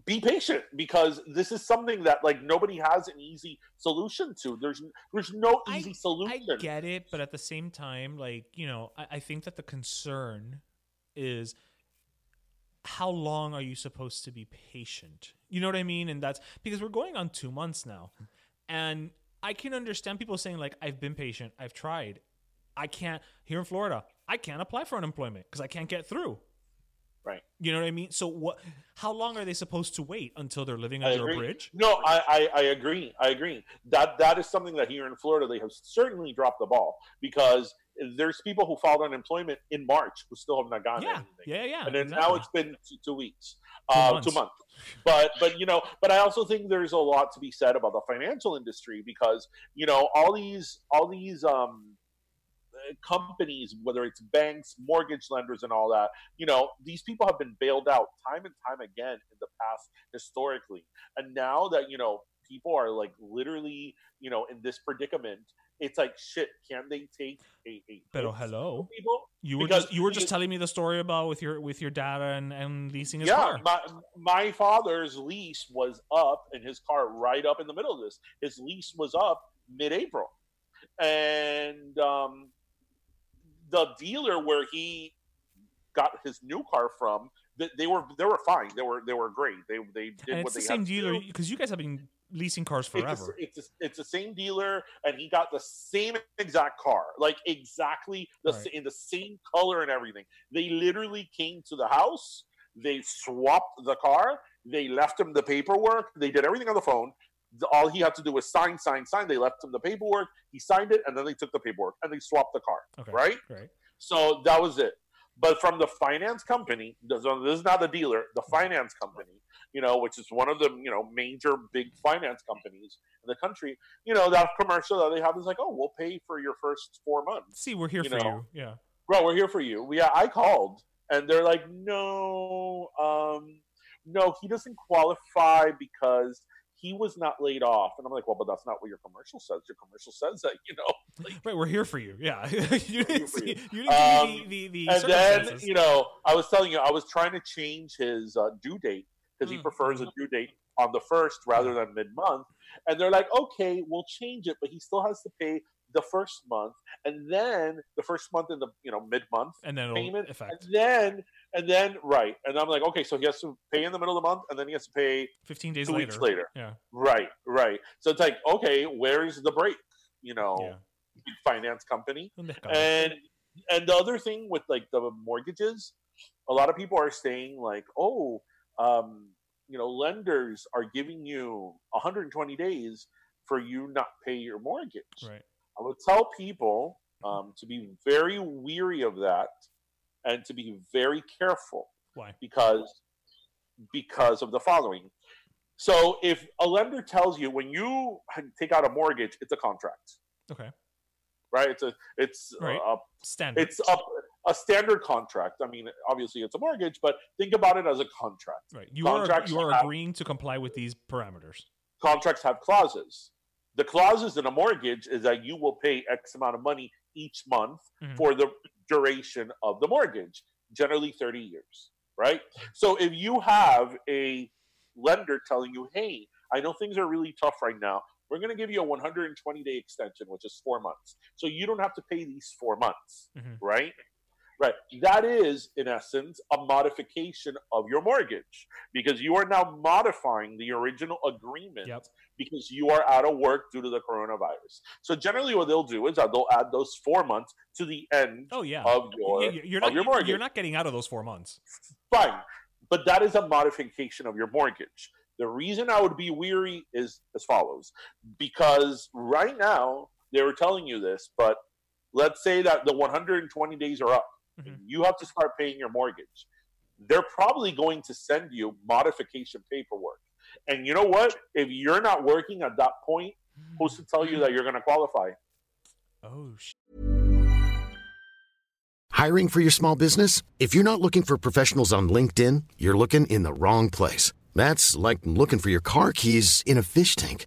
be patient because this is something that like nobody has an easy solution to. There's there's no I- easy solution. I get it, but at the same time, like you know, I, I think that the concern is how long are you supposed to be patient? You know what I mean? And that's because we're going on two months now, and I can understand people saying like, "I've been patient, I've tried, I can't." Here in Florida, I can't apply for unemployment because I can't get through. Right. You know what I mean? So what? How long are they supposed to wait until they're living under a bridge? No, I, I, I agree. I agree. That that is something that here in Florida they have certainly dropped the ball because there's people who filed unemployment in March who still have not gotten Yeah, anything. yeah, yeah. and then exactly. now it's been two, two weeks, Two uh, months. two months. But but you know, but I also think there's a lot to be said about the financial industry because you know all these all these um companies, whether it's banks, mortgage lenders, and all that, you know, these people have been bailed out time and time again in the past historically. And now that, you know, people are like literally, you know, in this predicament, it's like shit. Can they take a, a Pero hit hello. people? You were Because- just you were just telling me the story about with your with your dad and, and leasing his yeah, car. my my father's lease was up, and his car right up in the middle of this. His lease was up mid-April, and um, the dealer where he got his new car from, they, they were they were fine. They were they were great. They they did and what it's the same dealer because you guys have been leasing cars It's, forever. the- it's, the- it's the same dealer, and he got the same exact car, like exactly the Right. in the same color and everything. They literally came to the house. They swapped the car. They left him the paperwork. They did everything on the phone. All he had to do was sign, sign, sign. They left him the paperwork. He signed it, and then they took the paperwork and they swapped the car. okay, Right. Right. So that was it. But from the finance company, this is not the dealer, the finance company, you know, which is one of the you know major big finance companies in the country. You know, that commercial that they have is like, oh, we'll pay for your first four months. See, we're here You for know. you. Yeah. Bro, we're here for you. Yeah, I called, and they're like, no, um, no, he doesn't qualify because he was not laid off. And I'm like, well, but that's not what your commercial says. Your commercial says that, you know, Right, we're here for you. Yeah. you didn't, see, you. you didn't give me Um, the, the, the and then you know i was telling you i was trying to change his uh, due date because he Mm. prefers a due date on the first rather than mid-month. And they're like okay we'll change it but he still has to pay the first month and then the first month in the you know mid-month and then payment affect. and then and then right and i'm like okay so he has to pay in the middle of the month and then he has to pay 15 days two later. weeks later. Yeah. right right. So it's like okay where's the break? You know Yeah. finance company. And and the other thing with like the mortgages a lot of people are saying like oh um you know lenders are giving you 120 days for you not pay your mortgage right. i would tell people um, to be very weary of that and to be very careful Why? because because of the following so if a lender tells you when you take out a mortgage it's a contract Okay. right it's a it's Right. a Standard. it's a, a standard contract. I mean, obviously it's a mortgage, but think about it as a contract. right. You are you are have- agreeing to comply with these parameters. Contracts have clauses. The clauses in a mortgage is that you will pay X amount of money each month Mhm. for the duration of the mortgage, generally 30 years, right? So if you have a lender telling you, hey, I know things are really tough right now. We're going to give you a 120 day extension, which is four months. So you don't have to pay these four months, Mhm. right? Right. That is, in essence, a modification of your mortgage because you are now modifying the original agreement Yep. because you are out of work due to the coronavirus. So generally, what they'll do is they'll add those four months to the end Oh yeah. of your you're- you're of your mortgage. you're not getting out of those four months. Fine, but that is a modification of your mortgage. The reason I would be weary is as follows: because right now they were telling you this, but let's say that the 120 days are up, and Mhm. you have to start paying your mortgage. They're probably going to send you modification paperwork. And you know what? If you're not working at that point, who's to tell you that you're going to qualify? Oh sh- Hiring for your small business? If you're not looking for professionals on LinkedIn, you're looking in the wrong place. That's like looking for your car keys in a fish tank.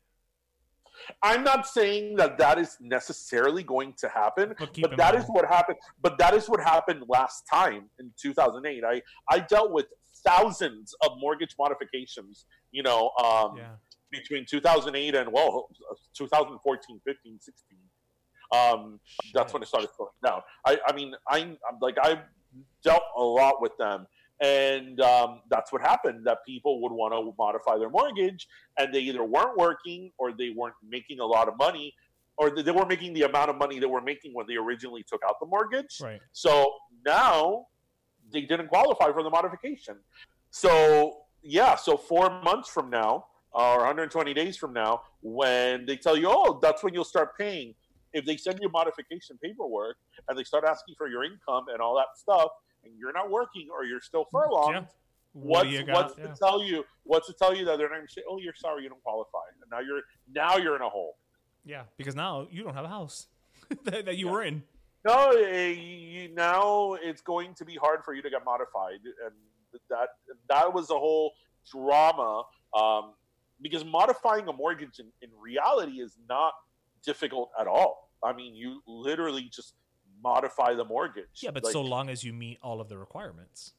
I'm not saying that that is necessarily going to happen, But but that is mind- what happened. But that is what happened last time in 2008. I I dealt with thousands of mortgage modifications. You know, um, Yeah. between 2008 and well, 2014, 15, 16. Um, that's when it started slowing down. I, I mean, I'm, I'm like I dealt a lot with them. And um, that's what happened that people would want to modify their mortgage and they either weren't working or they weren't making a lot of money or they weren't making the amount of money they were making when they originally took out the mortgage. Right. So now they didn't qualify for the modification. So yeah, so four months from now or 120 days from now, when they tell you, oh, that's when you'll start paying. If they send you modification paperwork and they start asking for your income and all that stuff, and you're not working or you're still furloughed, Yeah. What what's what's Yeah. to tell you? What's to tell you that they're not going to say, "Oh, you're sorry, you don't qualify," and now you're now you're in a hole. Yeah, because now you don't have a house that, that you were in. No, eh, you, now it's going to be hard for you to get modified, and that that was a whole drama. Um, because modifying a mortgage in, in reality is not difficult at all. I mean, you literally just modify the mortgage. Yeah, but Like, so long as you meet all of the requirements.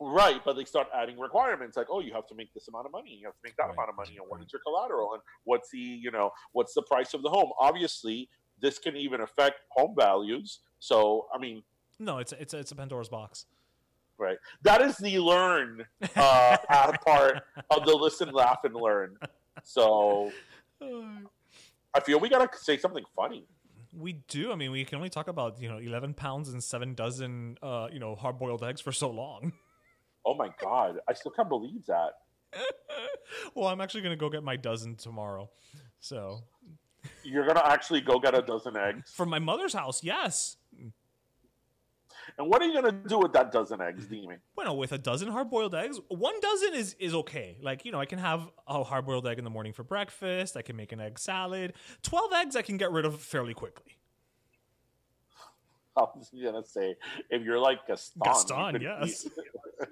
Right, but they start adding requirements like, oh, you have to make this amount of money, you have to make that Right, amount of money, and what is your collateral, and what's the, you know, what's the price of the home? Obviously, this can even affect home values. So, I mean, No, it's it's it's a Pandora's box. right, that is the learn uh, part of the listen, laugh, and learn. So, I feel we gotta say something funny. We do. I mean, we can only talk about you know eleven pounds and seven dozen uh, you know hard boiled eggs for so long. Oh my god, I still can't believe that. well, I'm actually gonna go get my dozen tomorrow. So You're gonna actually go get a dozen eggs, from my mother's house, yes. And what are you gonna do with that dozen eggs, Demon? Well, with a dozen hard boiled eggs, one dozen is is okay. Like you know, I can have a hard boiled egg in the morning for breakfast. I can make an egg salad. Twelve eggs, I can get rid of fairly quickly. I was gonna say, if you're like Gaston, Gaston, yes.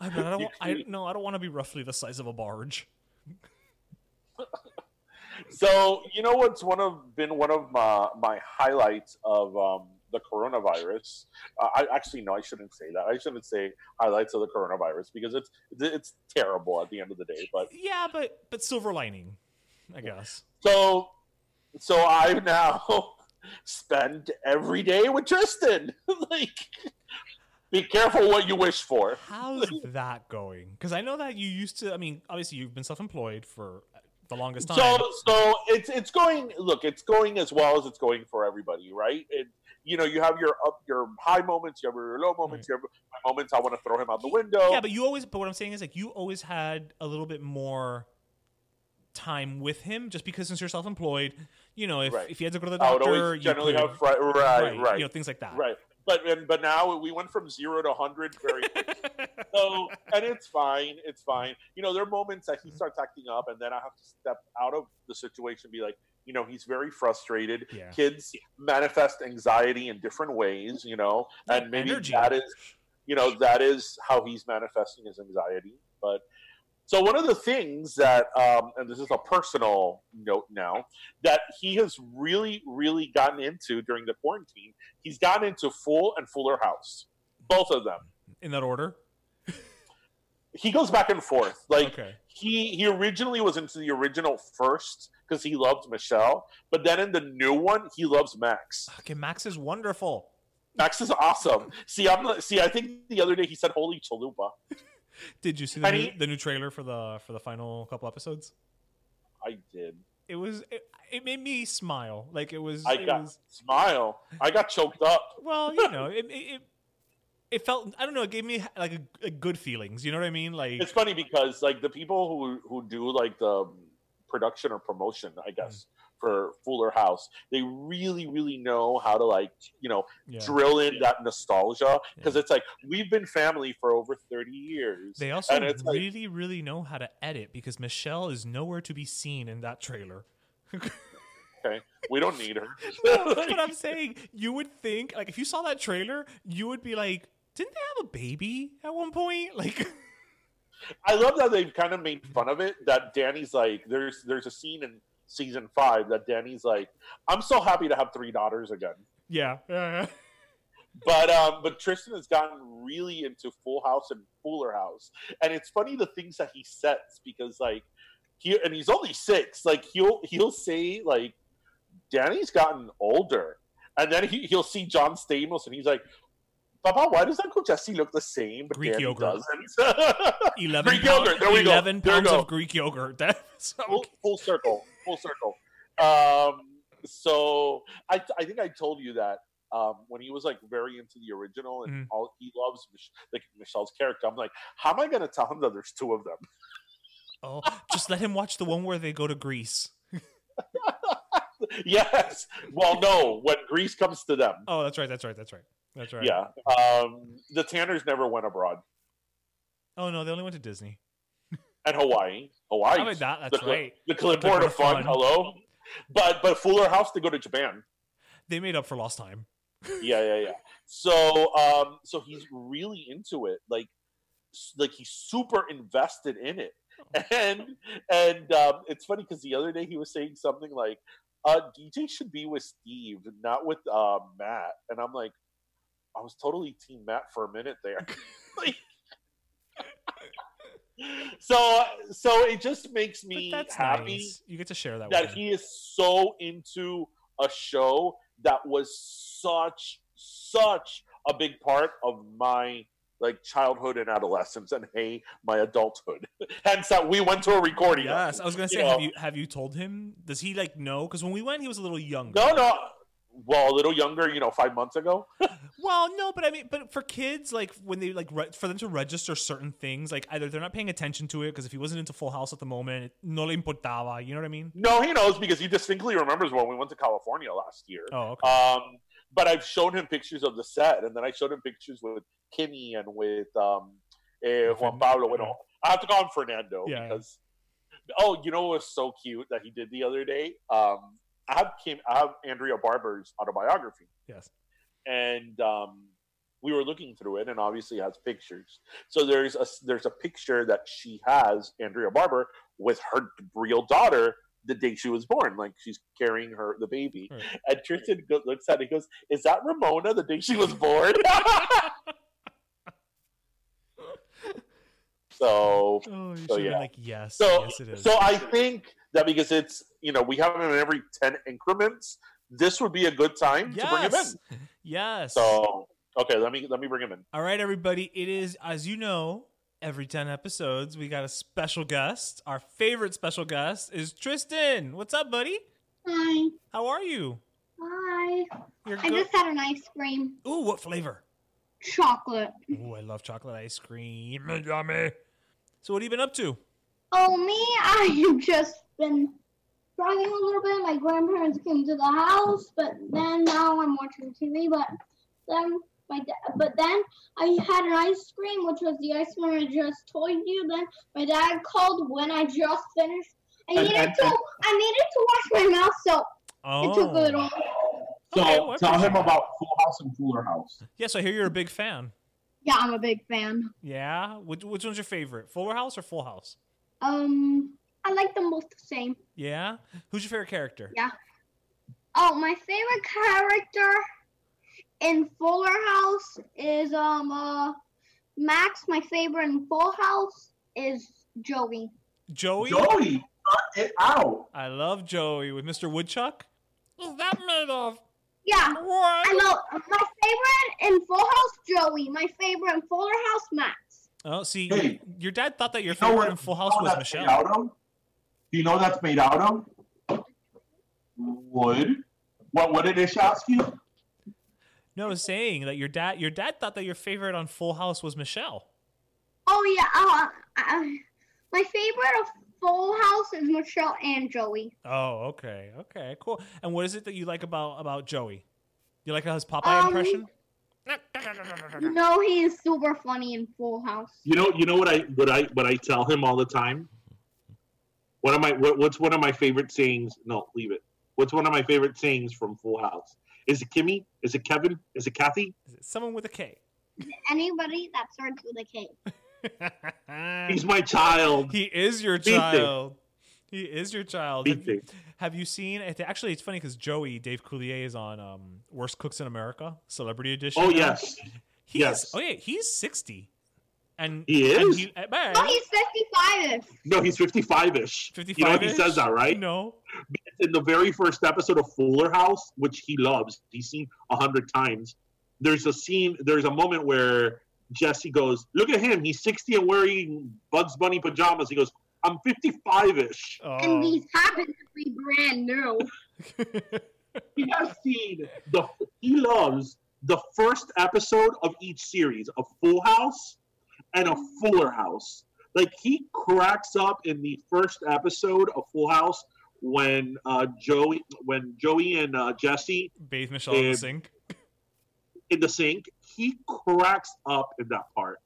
I, but I don't. You I no, I don't want to be roughly the size of a barge. so you know what's one of been one of my, my highlights of um, the coronavirus. Uh, I actually no, I shouldn't say that. I shouldn't say highlights of the coronavirus because it's it's terrible at the end of the day. But Yeah, but but silver lining, I guess. so so I now spend every day with Tristan. like, be careful what you wish for. How's that going? Because I know that you used to. I mean, obviously you've been self-employed for the longest time. So, so it's it's going. Look, it's going as well as it's going for everybody, right? It, you know, you have your up, your high moments, you have your low moments, you have my moments. I want to throw him out the window. yeah, but you always. But what I'm saying is, like, you always had a little bit more time with him, just because since you're self-employed, you know, if, Right. if you had to go to the doctor, you generally could- have fri- right, right, you know, things like that. right. But and, but now we went from zero to hundred very quickly. so and it's fine, it's fine. You know, there are moments that he mm-hmm. starts acting up, and then I have to step out of the situation, and be like, you know, he's very frustrated. Yeah. Kids manifest anxiety in different ways, you know, and maybe Energy. that is you know that is how he's manifesting his anxiety but so one of the things that um, and this is a personal note now that he has really really gotten into during the quarantine he's gotten into full and fuller house both of them in that order. He goes back and forth like Okay. he he originally was into the original first because he loved michelle but then in the new one he loves max Okay, Max is wonderful. max is awesome see i'm see i think the other day he said holy chalupa Did you see the new, he- the new trailer for the for the final couple episodes? i did It was it, it made me smile. Like it was. I it got was, smile. I got choked up. well, you know, it, it it felt. I don't know. It gave me like a, a good feelings. You know what I mean? Like It's funny because like the people who who do like the um, production or promotion, I guess, mm. for Fuller House, they really really know how to like you know Yeah. drill in that nostalgia because it's like we've been family for over thirty years. They also and it's like really, really know how to edit because Michelle is nowhere to be seen in that trailer. okay, we don't need her. but I'm saying you would think like if you saw that trailer, you would be like, didn't they have a baby at one point? Like, I love that they've kind of made fun of it. That Danny's like, there's there's a scene in season five that Danny's like, I'm so happy to have three daughters again. yeah, yeah, yeah. but um but Tristan has gotten really into Full House and Fuller House, and it's funny the things that he sets because like he and he's only six. Like he'll he'll say like Danny's gotten older, and then he he'll see John Stamos and he's like. Papa, why does Uncle Jesse look the same, but Greek Danny yogurt. doesn't? 11 Greek pound- yogurt. There we go. 11 There we pounds go. of Greek yogurt. That's full, full circle, full circle. Um, so I, I think I told you that um, when he was like very into the original and Mhm. all he loves Mich- like Michelle's character. I'm like, how am I going to tell him that there's two of them? Oh, just let him watch the one where they go to Greece. yes. Well, no. When Greece comes to them, Oh, that's right. That's right. That's right. That's right. yeah. Um, the Tanners never went abroad, Oh no, they only went to Disney. and Hawaii. Hawaii. How about that? That's the, right. The clipboard Clipboard of fun. fun. Hello. But but Fuller House to go to Japan. They made up for lost time. yeah yeah yeah so um so he's really into it like like he's super invested in it and and um it's funny because the other day he was saying something like uh dj should be with steve not with uh matt and i'm like i was totally team matt for a minute there like so so it just makes me happy nice. You get to share that. that he is so into a show that was such such a big part of my like childhood and adolescence and hey my adulthood hence that we went to a recording Yes, I was gonna you say, know. have you have you told him? Does he like know? Because when we went, he was a little younger. no no well a little younger you know five months ago Well, no, but I mean, but for kids, like when they like re- for them to register certain things, like either they're not paying attention to it because if he wasn't into Full House at the moment, no le importaba. You know what I mean? no he knows because he distinctly remembers when we went to california last year Oh, okay. um but i've shown him pictures of the set and then i showed him pictures with kimmy and with um eh, juan pablo bueno, i have to call him fernando Yeah. because oh you know what was so cute that he did the other day um i have kim i have andrea barber's autobiography. Yes. and um we were looking through it and obviously it has pictures. So there's a there's a picture that she has andrea barber with her real daughter the day she was born. Like she's carrying her the baby. Right. and tristan go, looks at it and goes is that ramona the day she was born? So Oh, oh, you So, yeah. yeah. like yes, so yes, it is. so i think that because it's you know we have them in every 10 increments this would be a good time to bring him in yes, yes. so okay let me let me bring him in All right, everybody. It is, as you know, every 10 episodes, we got a special guest. Our favorite special guest is Tristan. What's up, buddy? Hi. How are you? Hi. You're I good. just had an ice cream. Ooh, what flavor? Chocolate. Ooh, I love chocolate ice cream. Yummy. So, what have you been up to? Oh, me? I've just been driving a little bit. My grandparents came to the house, but then now I'm watching TV. But then my da- but then I had an ice cream, which was the ice cream I just told you. Then my dad called when I just finished. I And- needed and- to and- I needed to wash my mouth, so Oh. it took a oh. little. So Okay, well, tell him about Full House and Fuller House. Yes, I hear you're a big fan. Yeah, I'm a big fan. Yeah? Which, which one's your favorite? Fuller House or Full House? Um, I like them both the same. Yeah? Who's your favorite character? Yeah. Oh, my favorite character in Fuller House is um uh Max. My favorite in Full House is Joey. Joey? Joey, cut it out. I love Joey with Mr. Woodchuck. What's that made of? Yeah. What? I know my favorite in Full House Joey. My favorite in Fuller House Max. Oh, see, Hey. your dad thought that your You know favorite in Full House was Michelle. out of? Do you know that's made out of? Wood. What? What did Ish ask you? No, I was saying that your dad, your dad thought that your favorite on Full House was Michelle. Oh yeah. Uh, uh, my favorite of Full House is Michelle and Joey. Oh, okay, okay, cool. And what is it that you like about about Joey? You like his Popeye Um, impression? No, he is super funny in Full House. You know. You know what I what I what I tell him all the time. One of my what, what's one of my favorite sayings? No, leave it. What's one of my favorite sayings from Full House? Is it Kimmy? Is it Kevin? Is it Kathy? Is it someone with a K? Anybody that starts with a K. He's my child. He is your Beat it. child. He is your child. Have you, have you seen? it- Actually, it's funny because Joey Dave Coulier is on um, Worst Cooks in America, Celebrity Edition. Oh yes. He's, yes. Oh yeah, he's sixty. And He and is? he- eh, man, No, he's 55 No, he's fifty-five-ish. 55 You know he says that, right? No. in the very first episode of Fuller House, which he loves, he's seen a hundred times. there's a scene, there's a moment where Jesse goes, "Look at him, he's 60 and wearing Bugs Bunny pajamas." He goes, "I'm 55 ish." Oh. And these happen to be brand new. he has seen the he loves the first episode of each series of Full House and a Fuller House. Like he cracks up in the first episode of Full House when uh, Joey when Joey and uh, Jesse Bathe Michelle in the sink. in the sink. He cracks up in that part.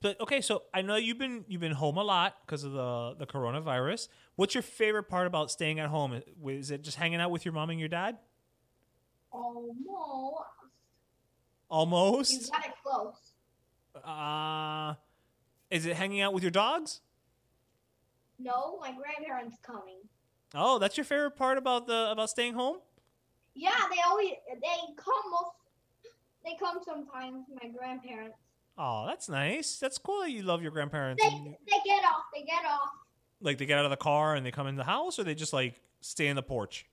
But okay, so I know you've been you've been home a lot because of the the coronavirus. What's your favorite part about staying at home? Is it just hanging out with your mom and your dad? Almost. You Almost. got it close. Uh, is it hanging out with your dogs? No, my grandparents coming. Oh, that's your favorite part about the about staying home? Yeah, they always they come most. They come sometimes. My grandparents. Oh, that's nice. That's cool that you love your grandparents. They they get off. They get off. like they get out of the car and they come in the house, or they just like stay in the porch.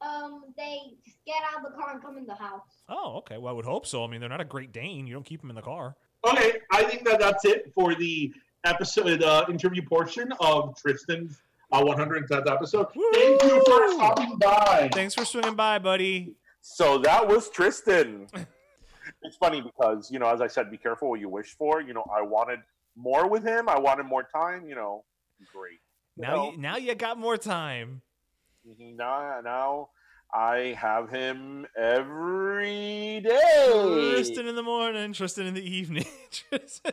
Um, they get out of the car and come in the house. Oh, okay. Well, I would hope so. I mean, they're not a Great Dane. You don't keep them in the car. Okay, I think that that's it for the episode uh, interview portion of Tristan's uh, 110th episode. Thank you for stopping by. Thanks for swinging by, buddy. So that was Tristan. it's funny because, you know, as I said, be careful what you wish for. You know, I wanted more with him. I wanted more time. You know, great. Now, you, now you got more time. Mhm, Now, now I have him every day. Tristan in the morning, Tristan in the evening. Tristan-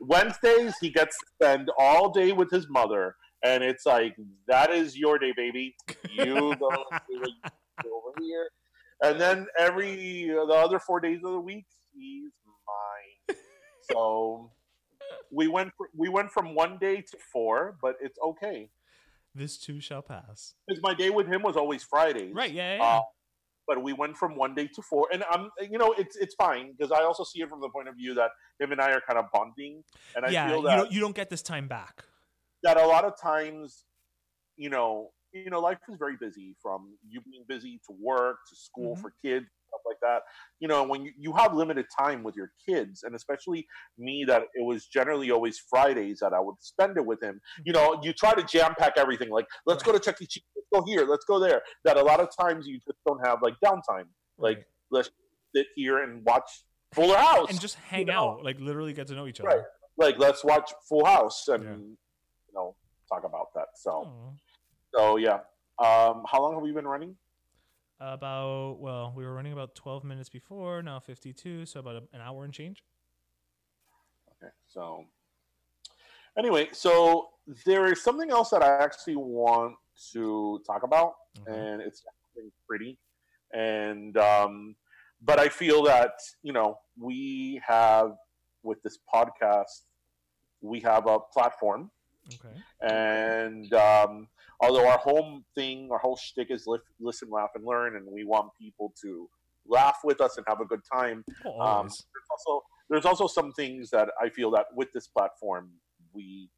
Wednesdays, he gets to spend all day with his mother. And it's like, that is your day, baby. You go over here. And then every the other four days of the week, he's mine. So we went we went from one day to four, but it's okay this too shall pass. because my day with him was always Fridays. Right? Yeah. yeah, Uh, but we went from one day to four, and I'm, you know, it's it's fine because I also see it from the point of view that him and I are kind of bonding, and I yeah. feel You that don't, you don't get this time back. that a lot of times, you know, you know, life is very busy from you being busy to work to school Mhm. for kids, stuff like that. You know, when you, you have limited time with your kids, and especially me, that it was generally always Fridays that I would spend it with him. You know, you try to jam pack everything. Like, let's go to Chuck E. Cheese, let's go here, let's go there. That a lot of times you just don't have like downtime. Like, Right. let's sit here and watch Fuller House and just hang know? out, like literally get to know each other. Right. like let's watch Full House and Yeah. you know talk about that. So Aw. So yeah. Um, how long have we been running? About well, we were running about twelve minutes before. Now fifty-two, so about an hour and change. Okay, so anyway, so there is something else that I actually want to talk about, Okay. and it's pretty, and um, but I feel that you know we have with this podcast, we have a platform Okay. And um, although our home thing, our whole shtick is li- listen, laugh, and learn, and we want people to laugh with us and have a good time. Oh, Um, there's also there's also some things that I feel that with this platform, we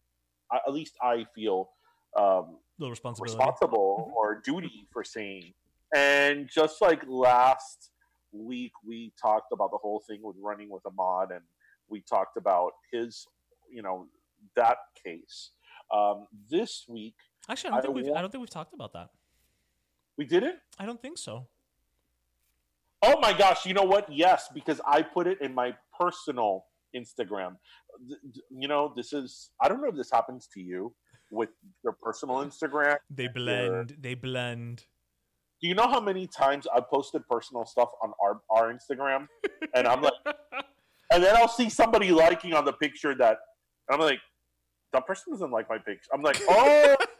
at least I feel um, responsibility. responsible or duty for saying. And just like last week, we talked about the whole thing with running with Ahmaud, and we talked about his, you know, that case. Um, this week, Actually, I don't I think we've. I don't think we've talked about that. we didn't. I don't think so. Oh my gosh! You know what? Yes, because I put it in my personal Instagram. You know, this is. I don't know if this happens to you with your personal Instagram. They blend. They blend. Do you know how many times I've posted personal stuff on our, our Instagram? And I'm like, and then I'll see somebody liking on the picture that I'm like, that person doesn't like my picture. I'm like, oh,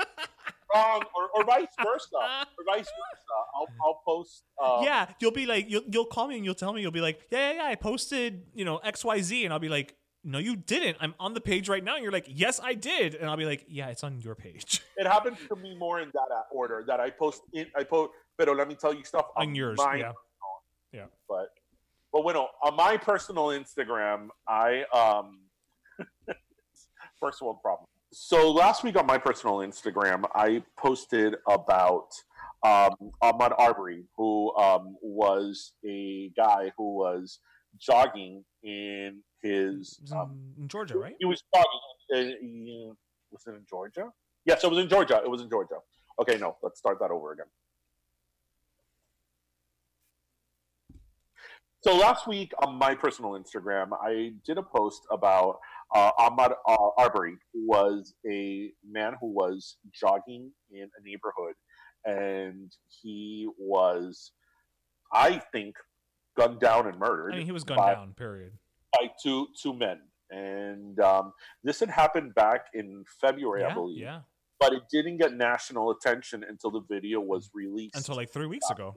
wrong, or, or vice versa, or vice versa. I'll, I'll post. Um, yeah, you'll be like, you'll you'll call me and you'll tell me, you'll be like, yeah, yeah, yeah, I posted, you know, X Y Z, and I'll be like, no, you didn't. I'm on the page right now. And you're like, yes, I did, and I'll be like, yeah, it's on your page. It happens to me more in that order that I post. In, I post, but let me tell you stuff on, on yours, my yeah, yeah. but but bueno, on my personal Instagram, I um first world problem. So last week on my personal Instagram, I posted about um, Ahmaud Arbery, who um, was a guy who was jogging in his. Um, in Georgia, right? he was jogging. In, in- was it in Georgia? Yes, it was in Georgia. It was in Georgia. Okay, no, let's start that over again. So last week on my personal Instagram, I did a post about uh, Ahmaud uh, Arbery, who was a man who was jogging in a neighborhood, and he was, I think, gunned down and murdered. I mean, he was gunned by, down. Period. by two two men, and um, this had happened back in February, I believe. yeah. But it didn't get national attention until the video was released. Until like three weeks ago.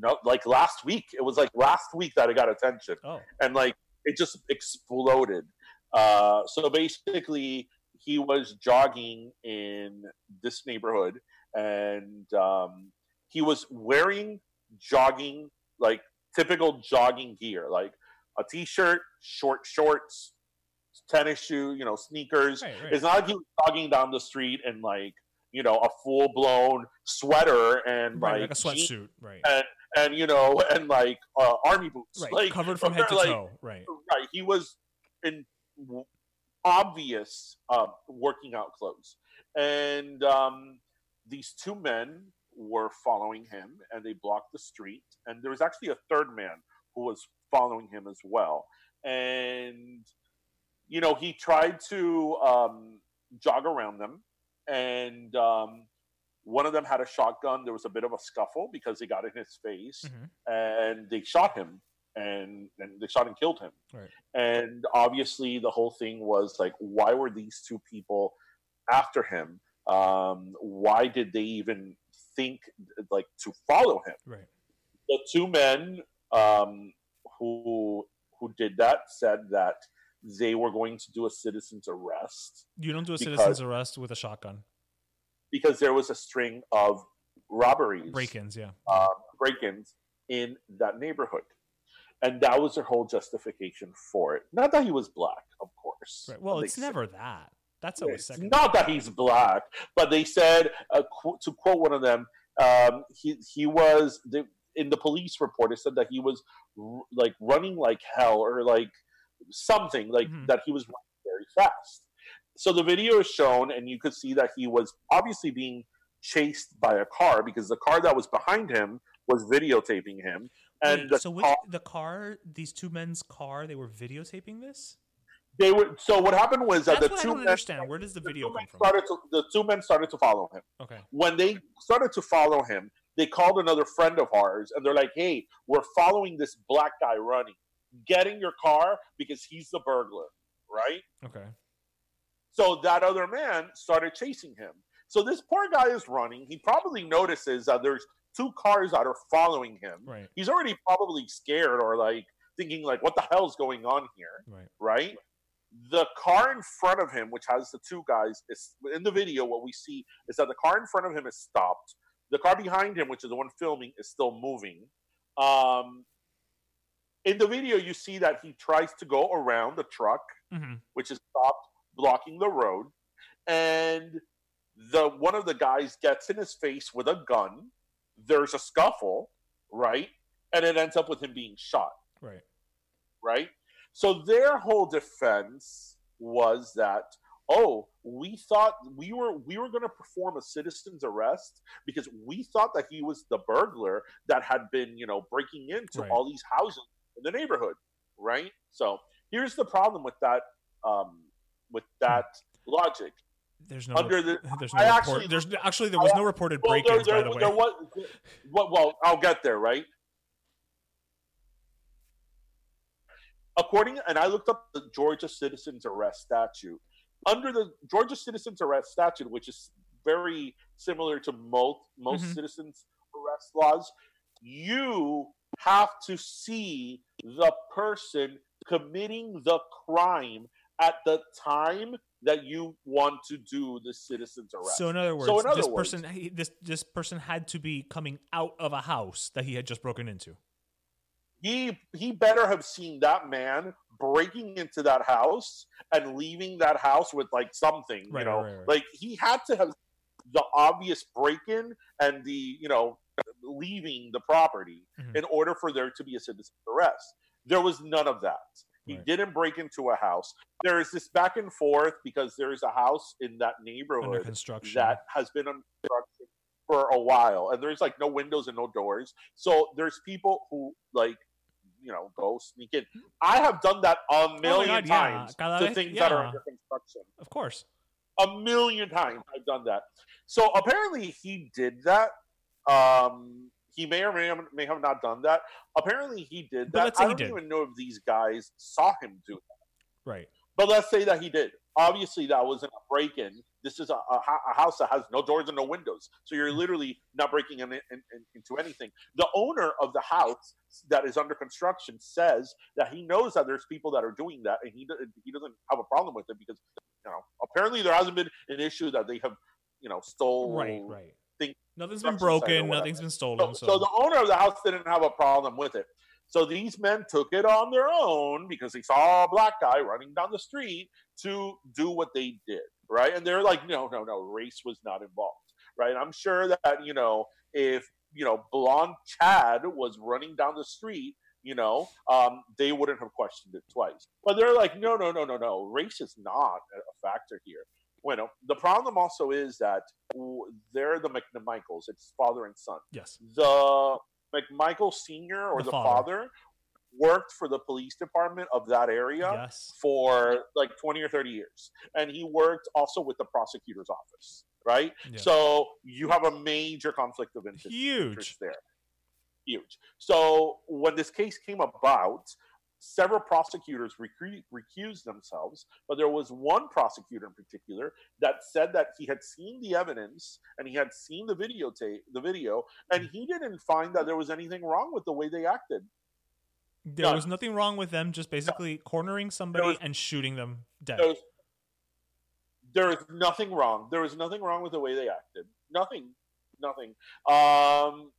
No, like last week. It was like last week that it got attention, Oh, and like it just exploded. Uh, so basically, he was jogging in this neighborhood, and um, he was wearing jogging like typical jogging gear, like a t-shirt, short shorts, tennis shoe, you know, sneakers. Right, right. It's not like he was jogging down the street and like you know a full blown sweater and right, like, like a jeans sweatsuit. Right. and and you know and like uh, army boots, Right. like Covered from head to like, toe. Right. Right, he was in obvious um, working out clothes, and um, these two men were following him, and they blocked the street. And there was actually a third man who was following him as well, and you know he tried to um, jog around them, and um, one of them had a shotgun. There was a bit of a scuffle because they got in his face, Mhm. and they shot him, and and they shot and killed him. Right. And obviously, the whole thing was like, why were these two people after him? Um, why did they even think like to follow him? Right. The two men um, who who did that said that they were going to do a citizen's arrest You don't do a Because- citizen's arrest with a shotgun. because there was a string of robberies, Break-ins. Yeah. uh, break-ins in that neighborhood, and that was their whole justification for it. Not that he was black, of course. Right. Well, it's said- never that. That's always It's second. not that he's black, but they said uh, qu- to quote one of them, um, he he was the, in the police report. It said that he was r- like running like hell or like something like Mhm. that. He was running very fast. So the video is shown, and you could see that he was obviously being chased by a car because the car that was behind him was videotaping him. And Wait, the so which car- the car? These two men's car? They were videotaping this. they were. So what happened was that That's the two don't men, understand. Where does the the video come from? started to, the two men started to follow him. Okay. when they started to follow him, they called another friend of ours and they're like, hey, we're following this black guy running. Get in your car because he's the burglar, right? Okay. So that other man started chasing him. So this poor guy is running. He probably notices that there's two cars that are following him. Right. He's already probably scared or like thinking like, what the hell's going on here? Right. right? The car in front of him, which has the two guys, is in the video. What we see is that the car in front of him is stopped. The car behind him, which is the one filming, is still moving. Um, in the video, you see that he tries to go around the truck, hmm which is stopped, blocking the road, and the one of the guys gets in his face with a gun. There's a scuffle, right, and it ends up with him being shot Right. right? So their whole defense was that oh, we thought we were we were going to perform a citizen's arrest because we thought that he was the burglar that had been, you know, breaking into Right. all these houses in the neighborhood, right? So here's the problem with that um with that logic. There's no. Under the- there's I no actually- There's actually there was no reported Well, break-ins. there, by the way. there was, well, well, I'll get there, right? According, and I looked up the Georgia Citizens Arrest Statute. Under the Georgia Citizens Arrest Statute, which is very similar to most most Mhm. citizens arrest laws, you have to see the person committing the crime at the time that you want to do the citizen's arrest. So in other words, So in other this words- person he, this this person had to be coming out of a house that he had just broken into. he he better have seen that man breaking into that house and leaving that house with like something Right, you know right, right. like he had to have the obvious break-in and the you know leaving the property Mhm. in order for there to be a citizen arrest. There was none of that. He Right. didn't break into a house. There is this back and forth because there is a house in that neighborhood that has been under construction for a while, and there's like no windows and no doors. So there's people who like you know go sneak in. I have done that a million Oh God, times Cada to vez- things that are under construction Of course. a million times I've done that. So apparently he did that. Um, he may or may have, may have not done that. Apparently he did that. I don't even know if these guys saw him do that. Right. But let's say that he did. Obviously, that wasn't a break-in. This is a, a, a house that has no doors and no windows, so you're literally not breaking in, in, in, into anything. The owner of the house that is under construction says that he knows that there's people that are doing that, and he he doesn't have a problem with it because you know apparently there hasn't been an issue that they have you know stole Right, right. Thing- Nothing's been construction site or broken. Nothing's been stolen. so So, the owner of the house didn't have a problem with it. So these men took it on their own because they saw a black guy running down the street to do what they did, right? And they're like, no, no, no, race was not involved, right? I'm sure that, you know, if, you know, blonde Chad was running down the street, you know, um, they wouldn't have questioned it twice. But they're like, no, no, no, no, no, race is not a factor here. Bueno, the problem also is that they're the McMichaels. It's father and son yes. the McMichael Senior or The the, father. father. worked for the police department of that area Yes. for like 20 or 30 years. And he worked also with the prosecutor's office, right? Yeah. So you have a major conflict of interest, Huge. interest there. Huge. So when this case came about, several prosecutors recru- recused themselves, but there was one prosecutor in particular that said that he had seen the evidence and he had seen the videotape, the video, and he didn't find that there was anything wrong with the way they acted. There None. was nothing wrong with them just basically cornering somebody was- and shooting them dead. There was, there is nothing wrong. There was nothing wrong with the way they acted. Nothing, nothing. Um,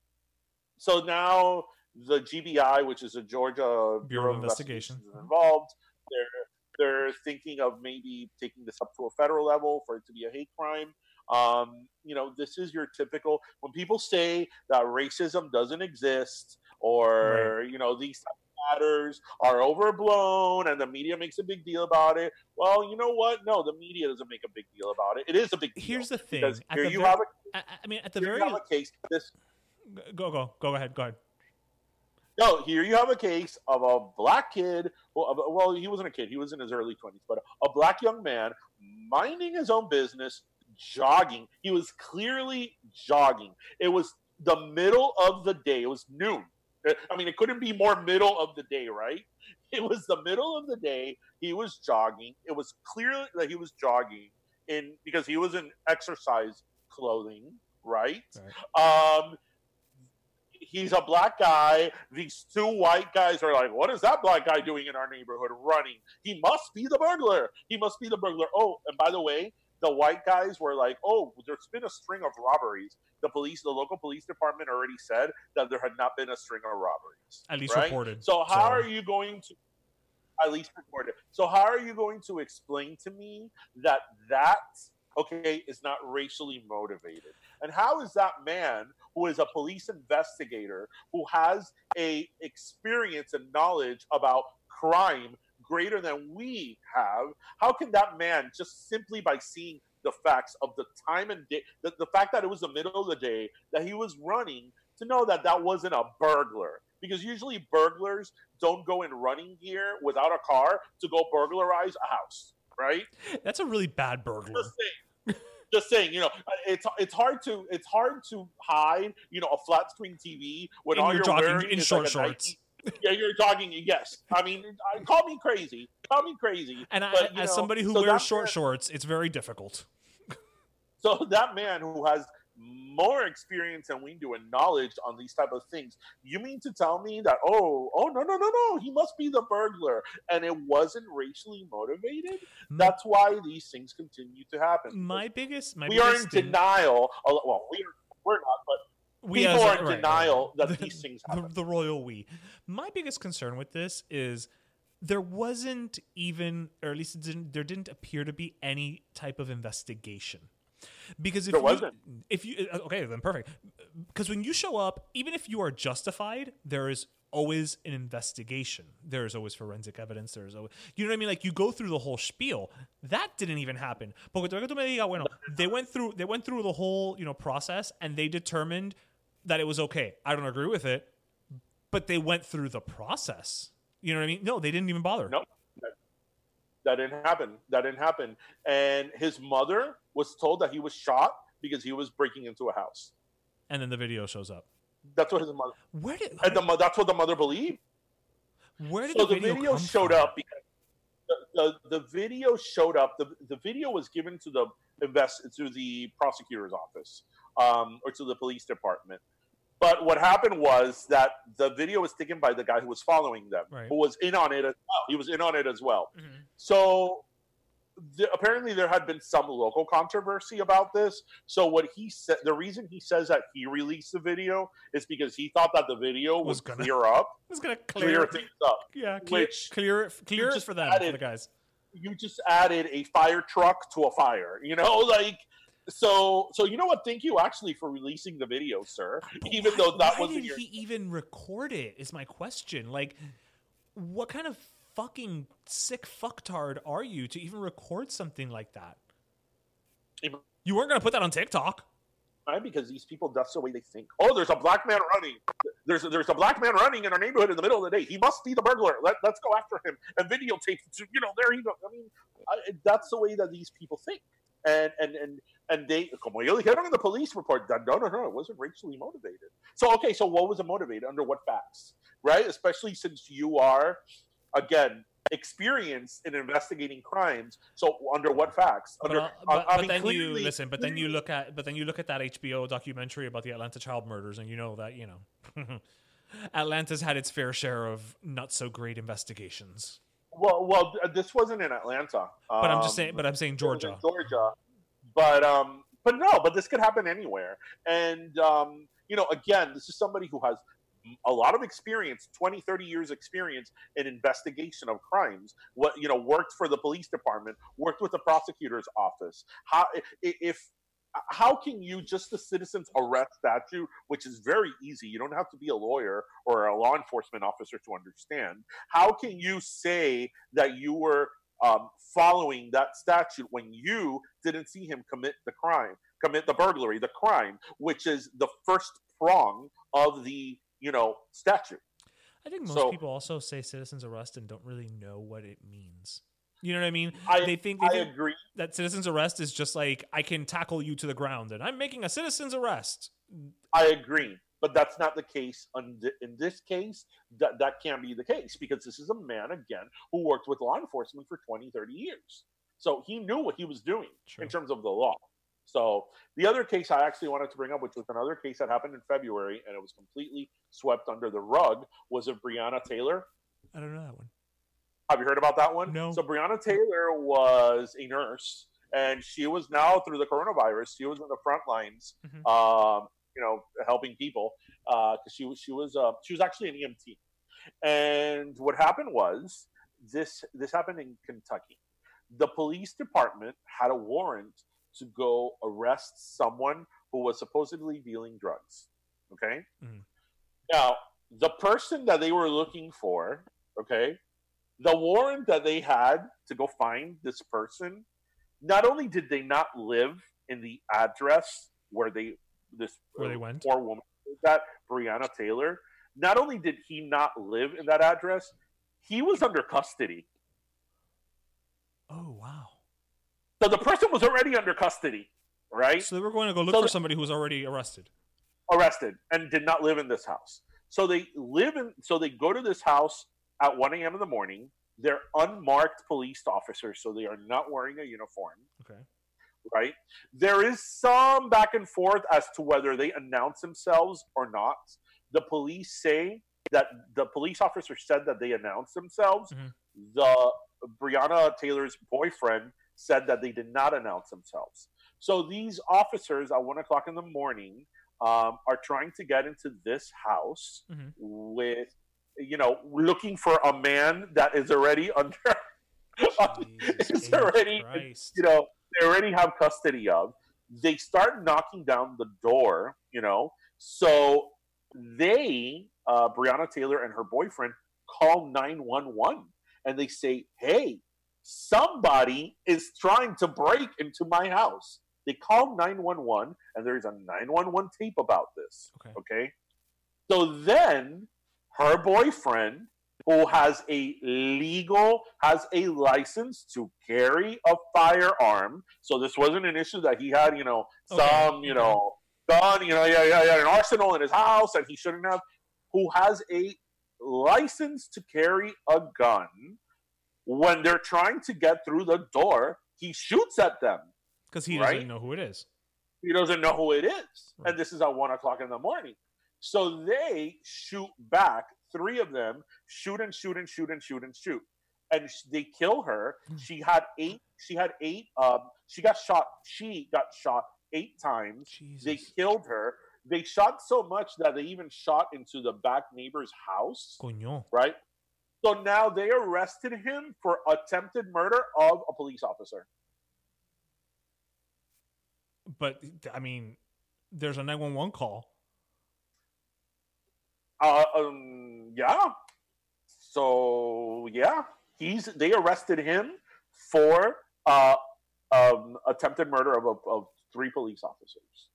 so now the GBI, which is a Georgia Bureau, of Investigation. Investigations, is involved. They're they're thinking of maybe taking this up to a federal level for it to be a hate crime. Um, you know, this is your typical when people say that racism doesn't exist or you know these matters are overblown and the media makes a big deal about it. Well, you know what? No, the media doesn't make a big deal about it. It is a big deal. Here's the thing. because At here the you ver- have a I, I mean, at the very a case. This go go go ahead go ahead. No, here you have a case of a black kid. Well, well, he wasn't a kid; he was in his early twenties. But a black young man minding his own business, jogging. He was clearly jogging. It was the middle of the day. It was noon. I mean, it couldn't be more middle of the day, right? It was the middle of the day. He was jogging. It was clear that he was jogging in because he was in exercise clothing, right? Um, he's a black guy. These two white guys are like, what is that black guy doing in our neighborhood running? He must be the burglar. He must be the burglar. Oh, and by the way, the white guys were like, oh, there's been a string of robberies. The police, the local police department already said that there had not been a string of robberies. At least right? reported. So how So- are you going to at least reported? So how are you going to explain to me that that okay is not racially motivated? And how is that man who is a police investigator who has a experience and knowledge about crime greater than we have, how can that man just simply by seeing the facts of the time and day, the, the fact that it was the middle of the day that he was running, to know that that wasn't a burglar? Because usually burglars don't go in running gear without a car to go burglarize a house, right? That's a really bad burglar. Just saying. Just saying, you know, it's it's hard to it's hard to hide, you know, a flat screen TV when And all you're you're jogging wearing in short like shorts. Nike- yeah, you're talking. Yes, I mean, call me crazy. Call me crazy. And but, you as know, somebody who so wears short man- shorts, it's very difficult. so that man who has more experience than we do and knowledge on these type of things, you mean to tell me that oh oh no no no no he must be the burglar and it wasn't racially motivated? That's why these things continue to happen. My biggest, my we are in thing- denial. Well, we are we're not, but we people are in right, denial right. that The- these things the, happen. the royal we. My biggest concern with this is there wasn't even, or at least it didn't, there didn't appear to be any type of investigation. Because if There you, wasn't. if you uh, okay, then perfect. Because when you show up, even if you are justified, there is always an investigation. There is always forensic evidence. There is always, you know what I mean? Like you go through the whole spiel. That didn't even happen. Porque tú me digas, bueno, they went through they went through the whole you know process and they determined that it was okay. I don't agree with it, but they went through the process. You know what I mean? No, they didn't even bother. Nope. That, didn't happen. That didn't happen. And his mother was told that he was shot because he was breaking into a house. And then the video shows up. That's what his mother. Where did And the, that's what the mother believed. where did So the the video, video, come showed from? up because the, the, the video showed up. The, the video was given to the invest to the prosecutor's office um, or to the police department. But what happened was that the video was taken by the guy who was following them, Right. who was in on it as well. He was in on it as well. Mhm. So the, apparently there had been some local controversy about this. So what he said, the reason he says that he released the video is because he thought that the video Was would gonna- clear up, It's gonna clear, clear, things up. yeah, clear, which clear clear it for them, for the guys. you just added a fire truck to a fire. You know, like so. So you know what? Thank you actually for releasing the video, sir. Even though that why wasn't did your. he even record it? Is my question. Like, what kind of fucking sick fucktard are you to even record something like that? You weren't gonna put that on TikTok. Right? Because these people, that's the way they think. Oh, there's a black man running. There's there's a black man running in our neighborhood in the middle of the day. He must be the burglar. Let, let's go after him and videotape. You know, there he goes. I mean, I, that's the way that these people think. And and and and they, como ellos dijeron in the police report, that no, no, no, it wasn't racially motivated. So okay, so what was it motivated? Under what facts? Right? Especially since you are, again, experienced in investigating crimes. So under what facts? But, Under, uh, I- but, I but mean, then you clearly- listen. But then you look at. But then you look at that HBO documentary about the Atlanta child murders, and you know that you know, Atlanta's had its fair share of not so great investigations. Well, well, this wasn't in Atlanta. But I'm just Um, saying. But I'm saying it was in Georgia. Georgia. But um, but no, but this could happen anywhere. And um, you know, again, this is somebody who has a lot of experience 20 30 years experience in investigation of crimes what you know worked for the police department worked with the prosecutor's office how if how can you just the citizens arrest statute which is very easy. You don't have to be a lawyer or a law enforcement officer to understand. How can you say that you were um, following that statute when you didn't see him commit the crime commit the burglary the crime which is the first prong of the you know statute? I think most So- people also say citizens arrest and don't really know what it means. You know what I mean? I- they think they I think agree. that citizens arrest is just like I can tackle you to the ground and I'm making a citizens arrest. I agree, but that's not the case. In this case, that that can't be the case because this is a man again who worked with law enforcement for 20, 30 years. So he knew what he was doing in terms of the law. So the other case I actually wanted to bring up, which was another case that happened in February and it was completely swept under the rug, was of Breonna Taylor. I don't know that one. Have you heard about that one? No. So Breonna Taylor was a nurse, and she was now through the coronavirus. She was in the front lines, Mhm. um, you know, helping people because she was she was uh, she was actually an EMT. And what happened was this this happened in Kentucky. The police department had a warrant to go arrest someone who was supposedly dealing drugs. Okay. Mhm. Now, the person that they were looking for, okay, the warrant that they had to go find this person, not only did they not live in the address where they this Where they went? poor woman that Breonna Taylor, not only did he not live in that address, he was under custody. Oh wow. So the person was already under custody, right? So they were going to go look So for somebody who was already arrested. arrested and did not live in this house. So they live in so they go to this house at 1 a.m. in the morning. They're unmarked police officers, so they are not wearing a uniform, Okay. right? There is some back and forth as to whether they announce themselves or not. The police say that the police officer said that they announced themselves. Mhm. The Breonna Taylor's boyfriend said that they did not announce themselves. So these officers at one o'clock in the morning um, are trying to get into this house Mhm. with, you know, looking for a man that is already under, Jesus is already, Christ. you know, they already have custody of. they start knocking down the door, you know. So they, uh, Breonna Taylor and her boyfriend, call 911 and they say, hey, somebody is trying to break into my house. They call 911 and there's a 911 tape about this. Okay. Okay. So then her boyfriend, who has a legal, has a license to carry a firearm. So this wasn't an issue that he had, you know, Okay. some, you know, gun, you know, yeah, yeah, yeah, an arsenal in his house and he shouldn't have, who has a license to carry a gun. When they're trying to get through the door, he shoots at them. Because he Right? doesn't know who it is. He doesn't know who it is. Right. And this is at one o'clock in the morning. So they shoot back, three of them shoot and shoot and shoot and shoot and shoot. And they kill her. Hmm. She had eight, she had eight, um, she got shot, she got shot eight times. They killed her. They shot so much that they even shot into the back neighbor's house, Coño. right? So now they arrested him for attempted murder of a police officer. But I mean, there's a 911 call. Uh, um, yeah. So yeah, he's they arrested him for uh, um, attempted murder of, of, of three police officers.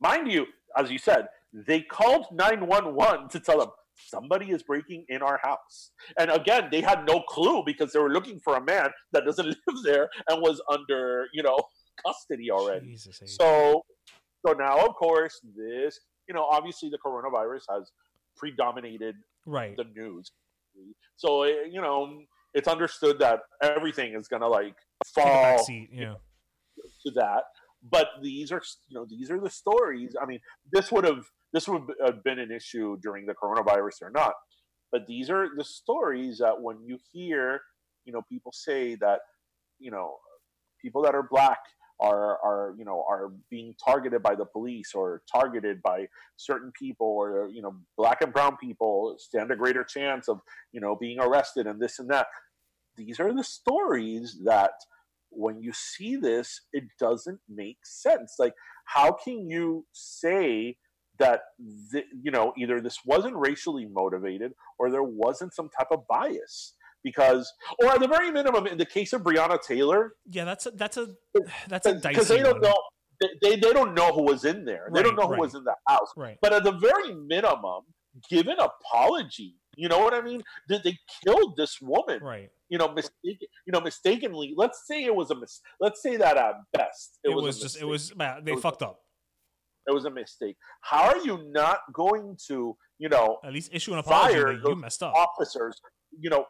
Mind you, as you said, they called nine one one to tell them somebody is breaking in our house. And again, they had no clue because they were looking for a man that doesn't live there and was under you know custody already. Jesus. So, so now, of course, this, you know, obviously the coronavirus has predominated right. the news. So, eh, you know, it's understood that everything is going to like fall Yeah. to that. But these are, you know, these are the stories. I mean, this would have this would have been an issue during the coronavirus or not. But these are the stories that when you hear, you know, people say that, you know, people that are black are are you know are being targeted by the police or targeted by certain people or you know black and brown people stand a greater chance of you know being arrested and this and that. These are the stories that when you see this it doesn't make sense. Like how can you say that th- you know either this wasn't racially motivated or there wasn't some type of bias because or at the very minimum in the case of Breonna Taylor Yeah, that's a that's a that's a because they don't one. know they, they, don't know who was in there they don't know who right. was in the house Right. but at the very minimum give an apology you know what i mean they, they killed this woman Right. you know mistaken you know mistakenly let's say it was a mis let's say that at best It, it, was, was, a just it was man, they was- fucked up. it was a mistake how are you not going to you know At least issue an apology fire you messed up. officers you know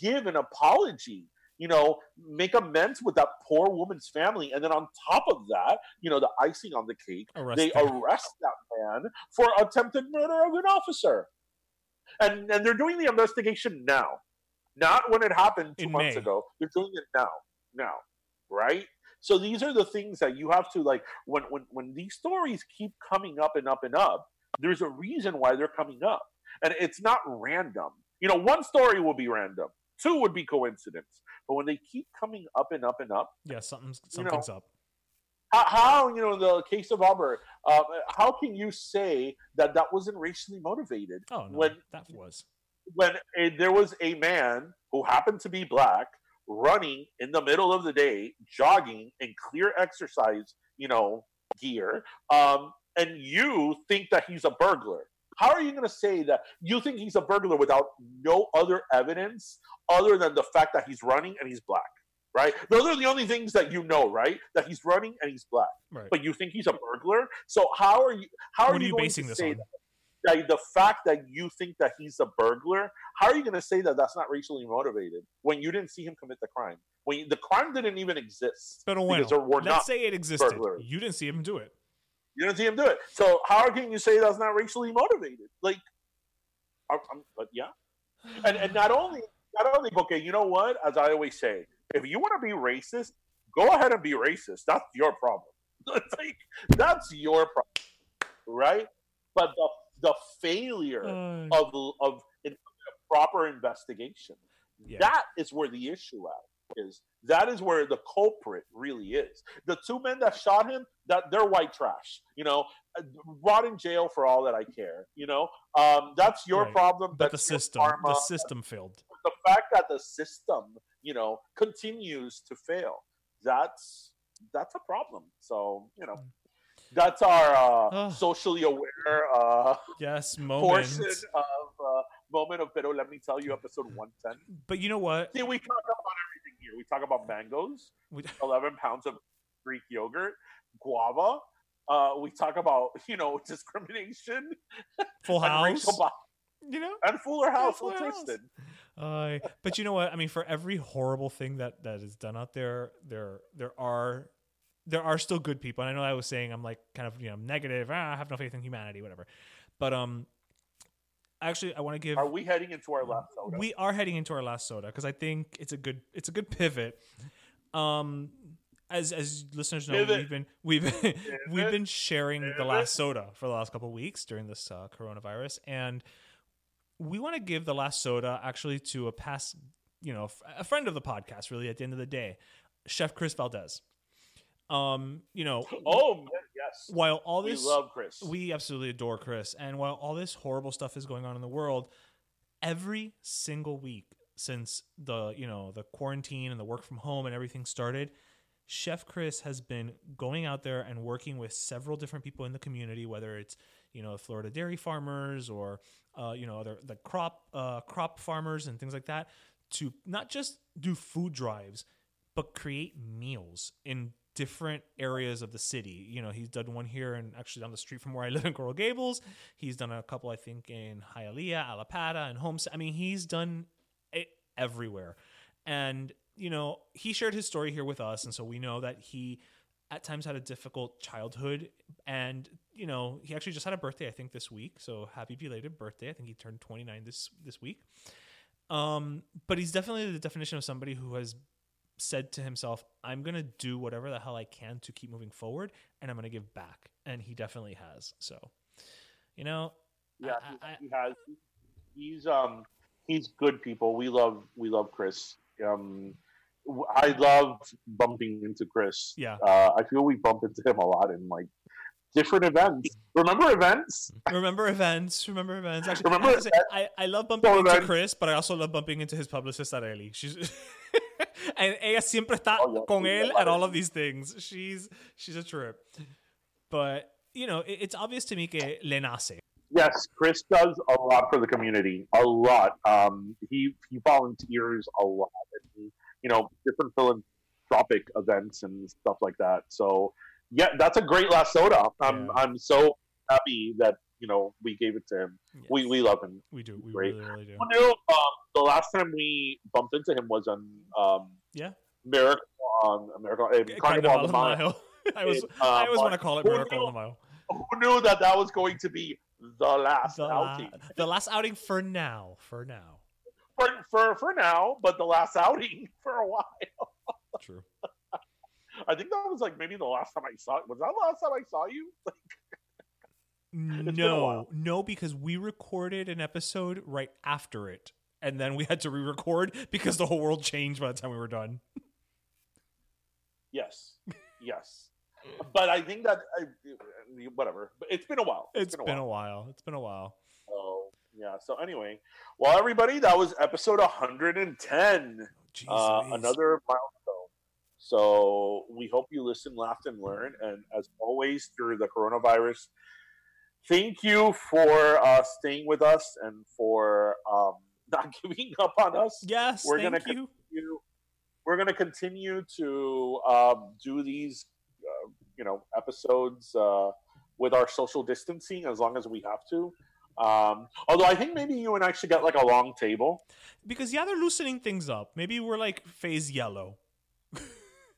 give an apology you know make amends with that poor woman's family. And then on top of that you know the icing on the cake Arrest they her. arrest that man for attempted murder of an officer. And and they're doing the investigation now. Not when it happened two In months May. ago. They're doing it now now right? So these are the things that you have to like when when when these stories keep coming up and up and up there's a reason why they're coming up. And it's not random you know one story will be random two would be coincidence but when they keep coming up and up and up Yeah, something's you know, something's up. how, how you know in the case of Arbery, uh, how can you say that that wasn't racially motivated Oh no, when that was. when a, there was a man who happened to be black running in the middle of the day, jogging in clear exercise, you know, gear, um, and you think that he's a burglar? How are you going to say that you think he's a burglar without no other evidence other than the fact that he's running and he's black? Right? Those are the only things that you know, right? That he's running and he's black. Right. But you think he's a burglar? So how are you? How are are you going basing to this say on? that? that the fact that you think that he's a burglar, how are you going to say that that's not racially motivated when you didn't see him commit the crime? When you, the crime didn't even exist Pero because bueno, there were let's say it existed. burglars. You didn't see him do it. You didn't see him do it. So how can you say that's not racially motivated? Like, I'm, I'm- but yeah, and and not only not only okay, you know what? As I always say, if you want to be racist, go ahead and be racist. That's your problem. Like that's your problem, right? But the the failure Uh, of of in- proper investigation Yeah. that is where the issue at is. That is where the culprit really is. The two men that shot him, that they're white trash. You know, rot in jail for all that I care. You know, um, that's your Right. problem. But the system, karma. the system failed. The fact that the system, you know, continues to fail. That's that's a problem. So you know, that's our uh, socially aware uh, Yes, portion moment. of uh, moment of Pero. Let me tell you, episode one ten. But you know what? See, we talk about here. We talk about mangoes, We- 11 pounds of Greek yogurt, guava. Uh, we talk about, you know, discrimination. Full House. You know. and Fuller House Fuller with House. Uh, but you know what? I mean, for every horrible thing that that is done out there, there there are there are still good people. And I know I was saying I'm like kind of you know negative. Ah, I have no faith in humanity, whatever. But um, actually, I want to give. Are we heading into our last soda? We are heading into our last soda because I think it's a good it's a good pivot. Um, as as listeners know, Pivot. we've been we've been, we've been sharing the last soda for the last couple of weeks during this uh, coronavirus, and we want to give the last soda actually to a past, you know, a friend of the podcast. Really, at the end of the day, Chef Chris Valdes. Um, you know, oh, yes. while all We this love Chris. we absolutely adore chris and while all this horrible stuff is going on in the world every single week since the you know the quarantine and the work from home and everything started chef chris has been going out there and working with several different people in the community whether it's you know florida dairy farmers or uh, you know other the crop uh, crop farmers and things like that to not just do food drives but create meals in different areas of the city. You know, he's done one here and actually down the street from where I live in Coral Gables. He's done a couple, I think, in Hialeah, Allapattah, and Homes. I mean, he's done it everywhere. And, you know, he shared his story here with us. And so we know that he at times had a difficult childhood. And, you know, he actually just had a birthday, I think, this week. So happy belated birthday. I think he turned 29 this this week. Um, but he's definitely the definition of somebody who has said to himself, I'm going to do whatever the hell I can to keep moving forward and I'm going to give back. And he definitely has. So, you know, yeah, I- he, he has. He's um, he's good people. We love we love Chris. Um, I love bumping into Chris. Yeah. Uh, I feel we bump into him a lot in like different events. Remember events? remember events, remember events. Actually, Remember I, to say, I, I love bumping So into then- Chris, but I also love bumping into his publicist, Areli. She's. and ella siempre está Oh, yeah. con él at all of these things. She's she's a trip. But, you know, it, it's obvious to me que le nace. Yes, Chris does a lot for the community. A lot. Um, he he volunteers a lot. And, you know, different philanthropic events and stuff like that. So, yeah, that's a great last soda. I'm Yeah. I'm so happy that you know we gave it to him. We Yes. we love him. We do. We Great. really, really do. Who knew? Um, the last time we bumped into him was on um, Yeah. Miracle on Miracle uh, Carnival Carnival on the Mile. I was. It, I uh, always want to call it Miracle knew? on the Mile. Who knew that that was going to be the last The, la- outing? the last outing for now. For now. for, for for now, but the last outing for a while. True. I think that was like maybe the last time I saw it. Was that the last time I saw you? a No, no, because we recorded an episode right after it, and then we had to re-record because the whole world changed by the time we were done. Yes, yes. But I think that I, whatever. But it's been a while. It's been a while. It's been a while. So yeah. So anyway, well, everybody, that was episode 110. Jeez Uh, another milestone. So we hope you listen, laughed, and learned. And as always, through the coronavirus, thank you for uh, staying with us and for um, not giving up on us. Yes, we're thank gonna you. continue. We're gonna continue to um, do these, uh, you know, episodes uh, with our social distancing as long as we have to. Um, although I think maybe you and I should get like a long table. Because yeah, they're loosening things up. Maybe we're like phase yellow.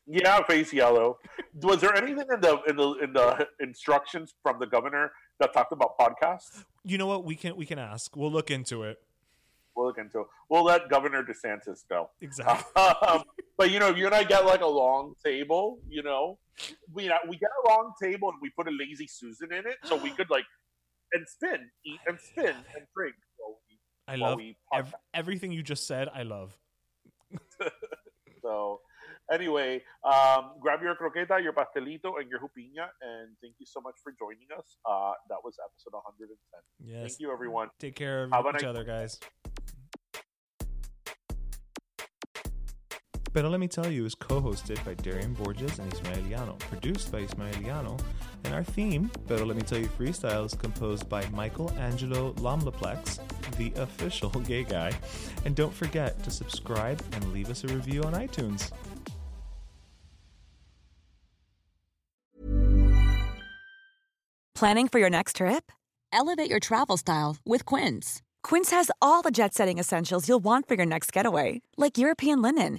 Yeah, phase yellow. Was there anything in the in the in the instructions from the governor that talked about podcasts? You know what? We can we can ask. We'll look into it. We'll look into. it. We'll let Governor DeSantis know. Exactly. Um, but you know, if you and I get like a long table, you know, we we get a long table and we put a lazy Susan in it, so we could like and spin, eat and spin and drink. while we- I while love we ev- everything you just said. I love. So, anyway, um, grab your croqueta, your pastelito, and your jupiña, and thank you so much for joining us. Uh, that was episode 110. Yes. Thank you, everyone. Take care of Have each nice- other, guys. Pero Let Me Tell You is co hosted by Darian Borges and Ismaeliano, produced by Ismaeliano, and our theme, Pero Let Me Tell You Freestyle, is composed by Michael Angelo Lamleplex, the official gay guy. And don't forget to subscribe and leave us a review on iTunes. Planning for your next trip? Elevate your travel style with Quince. Quince has all the jet setting essentials you'll want for your next getaway, like European linen,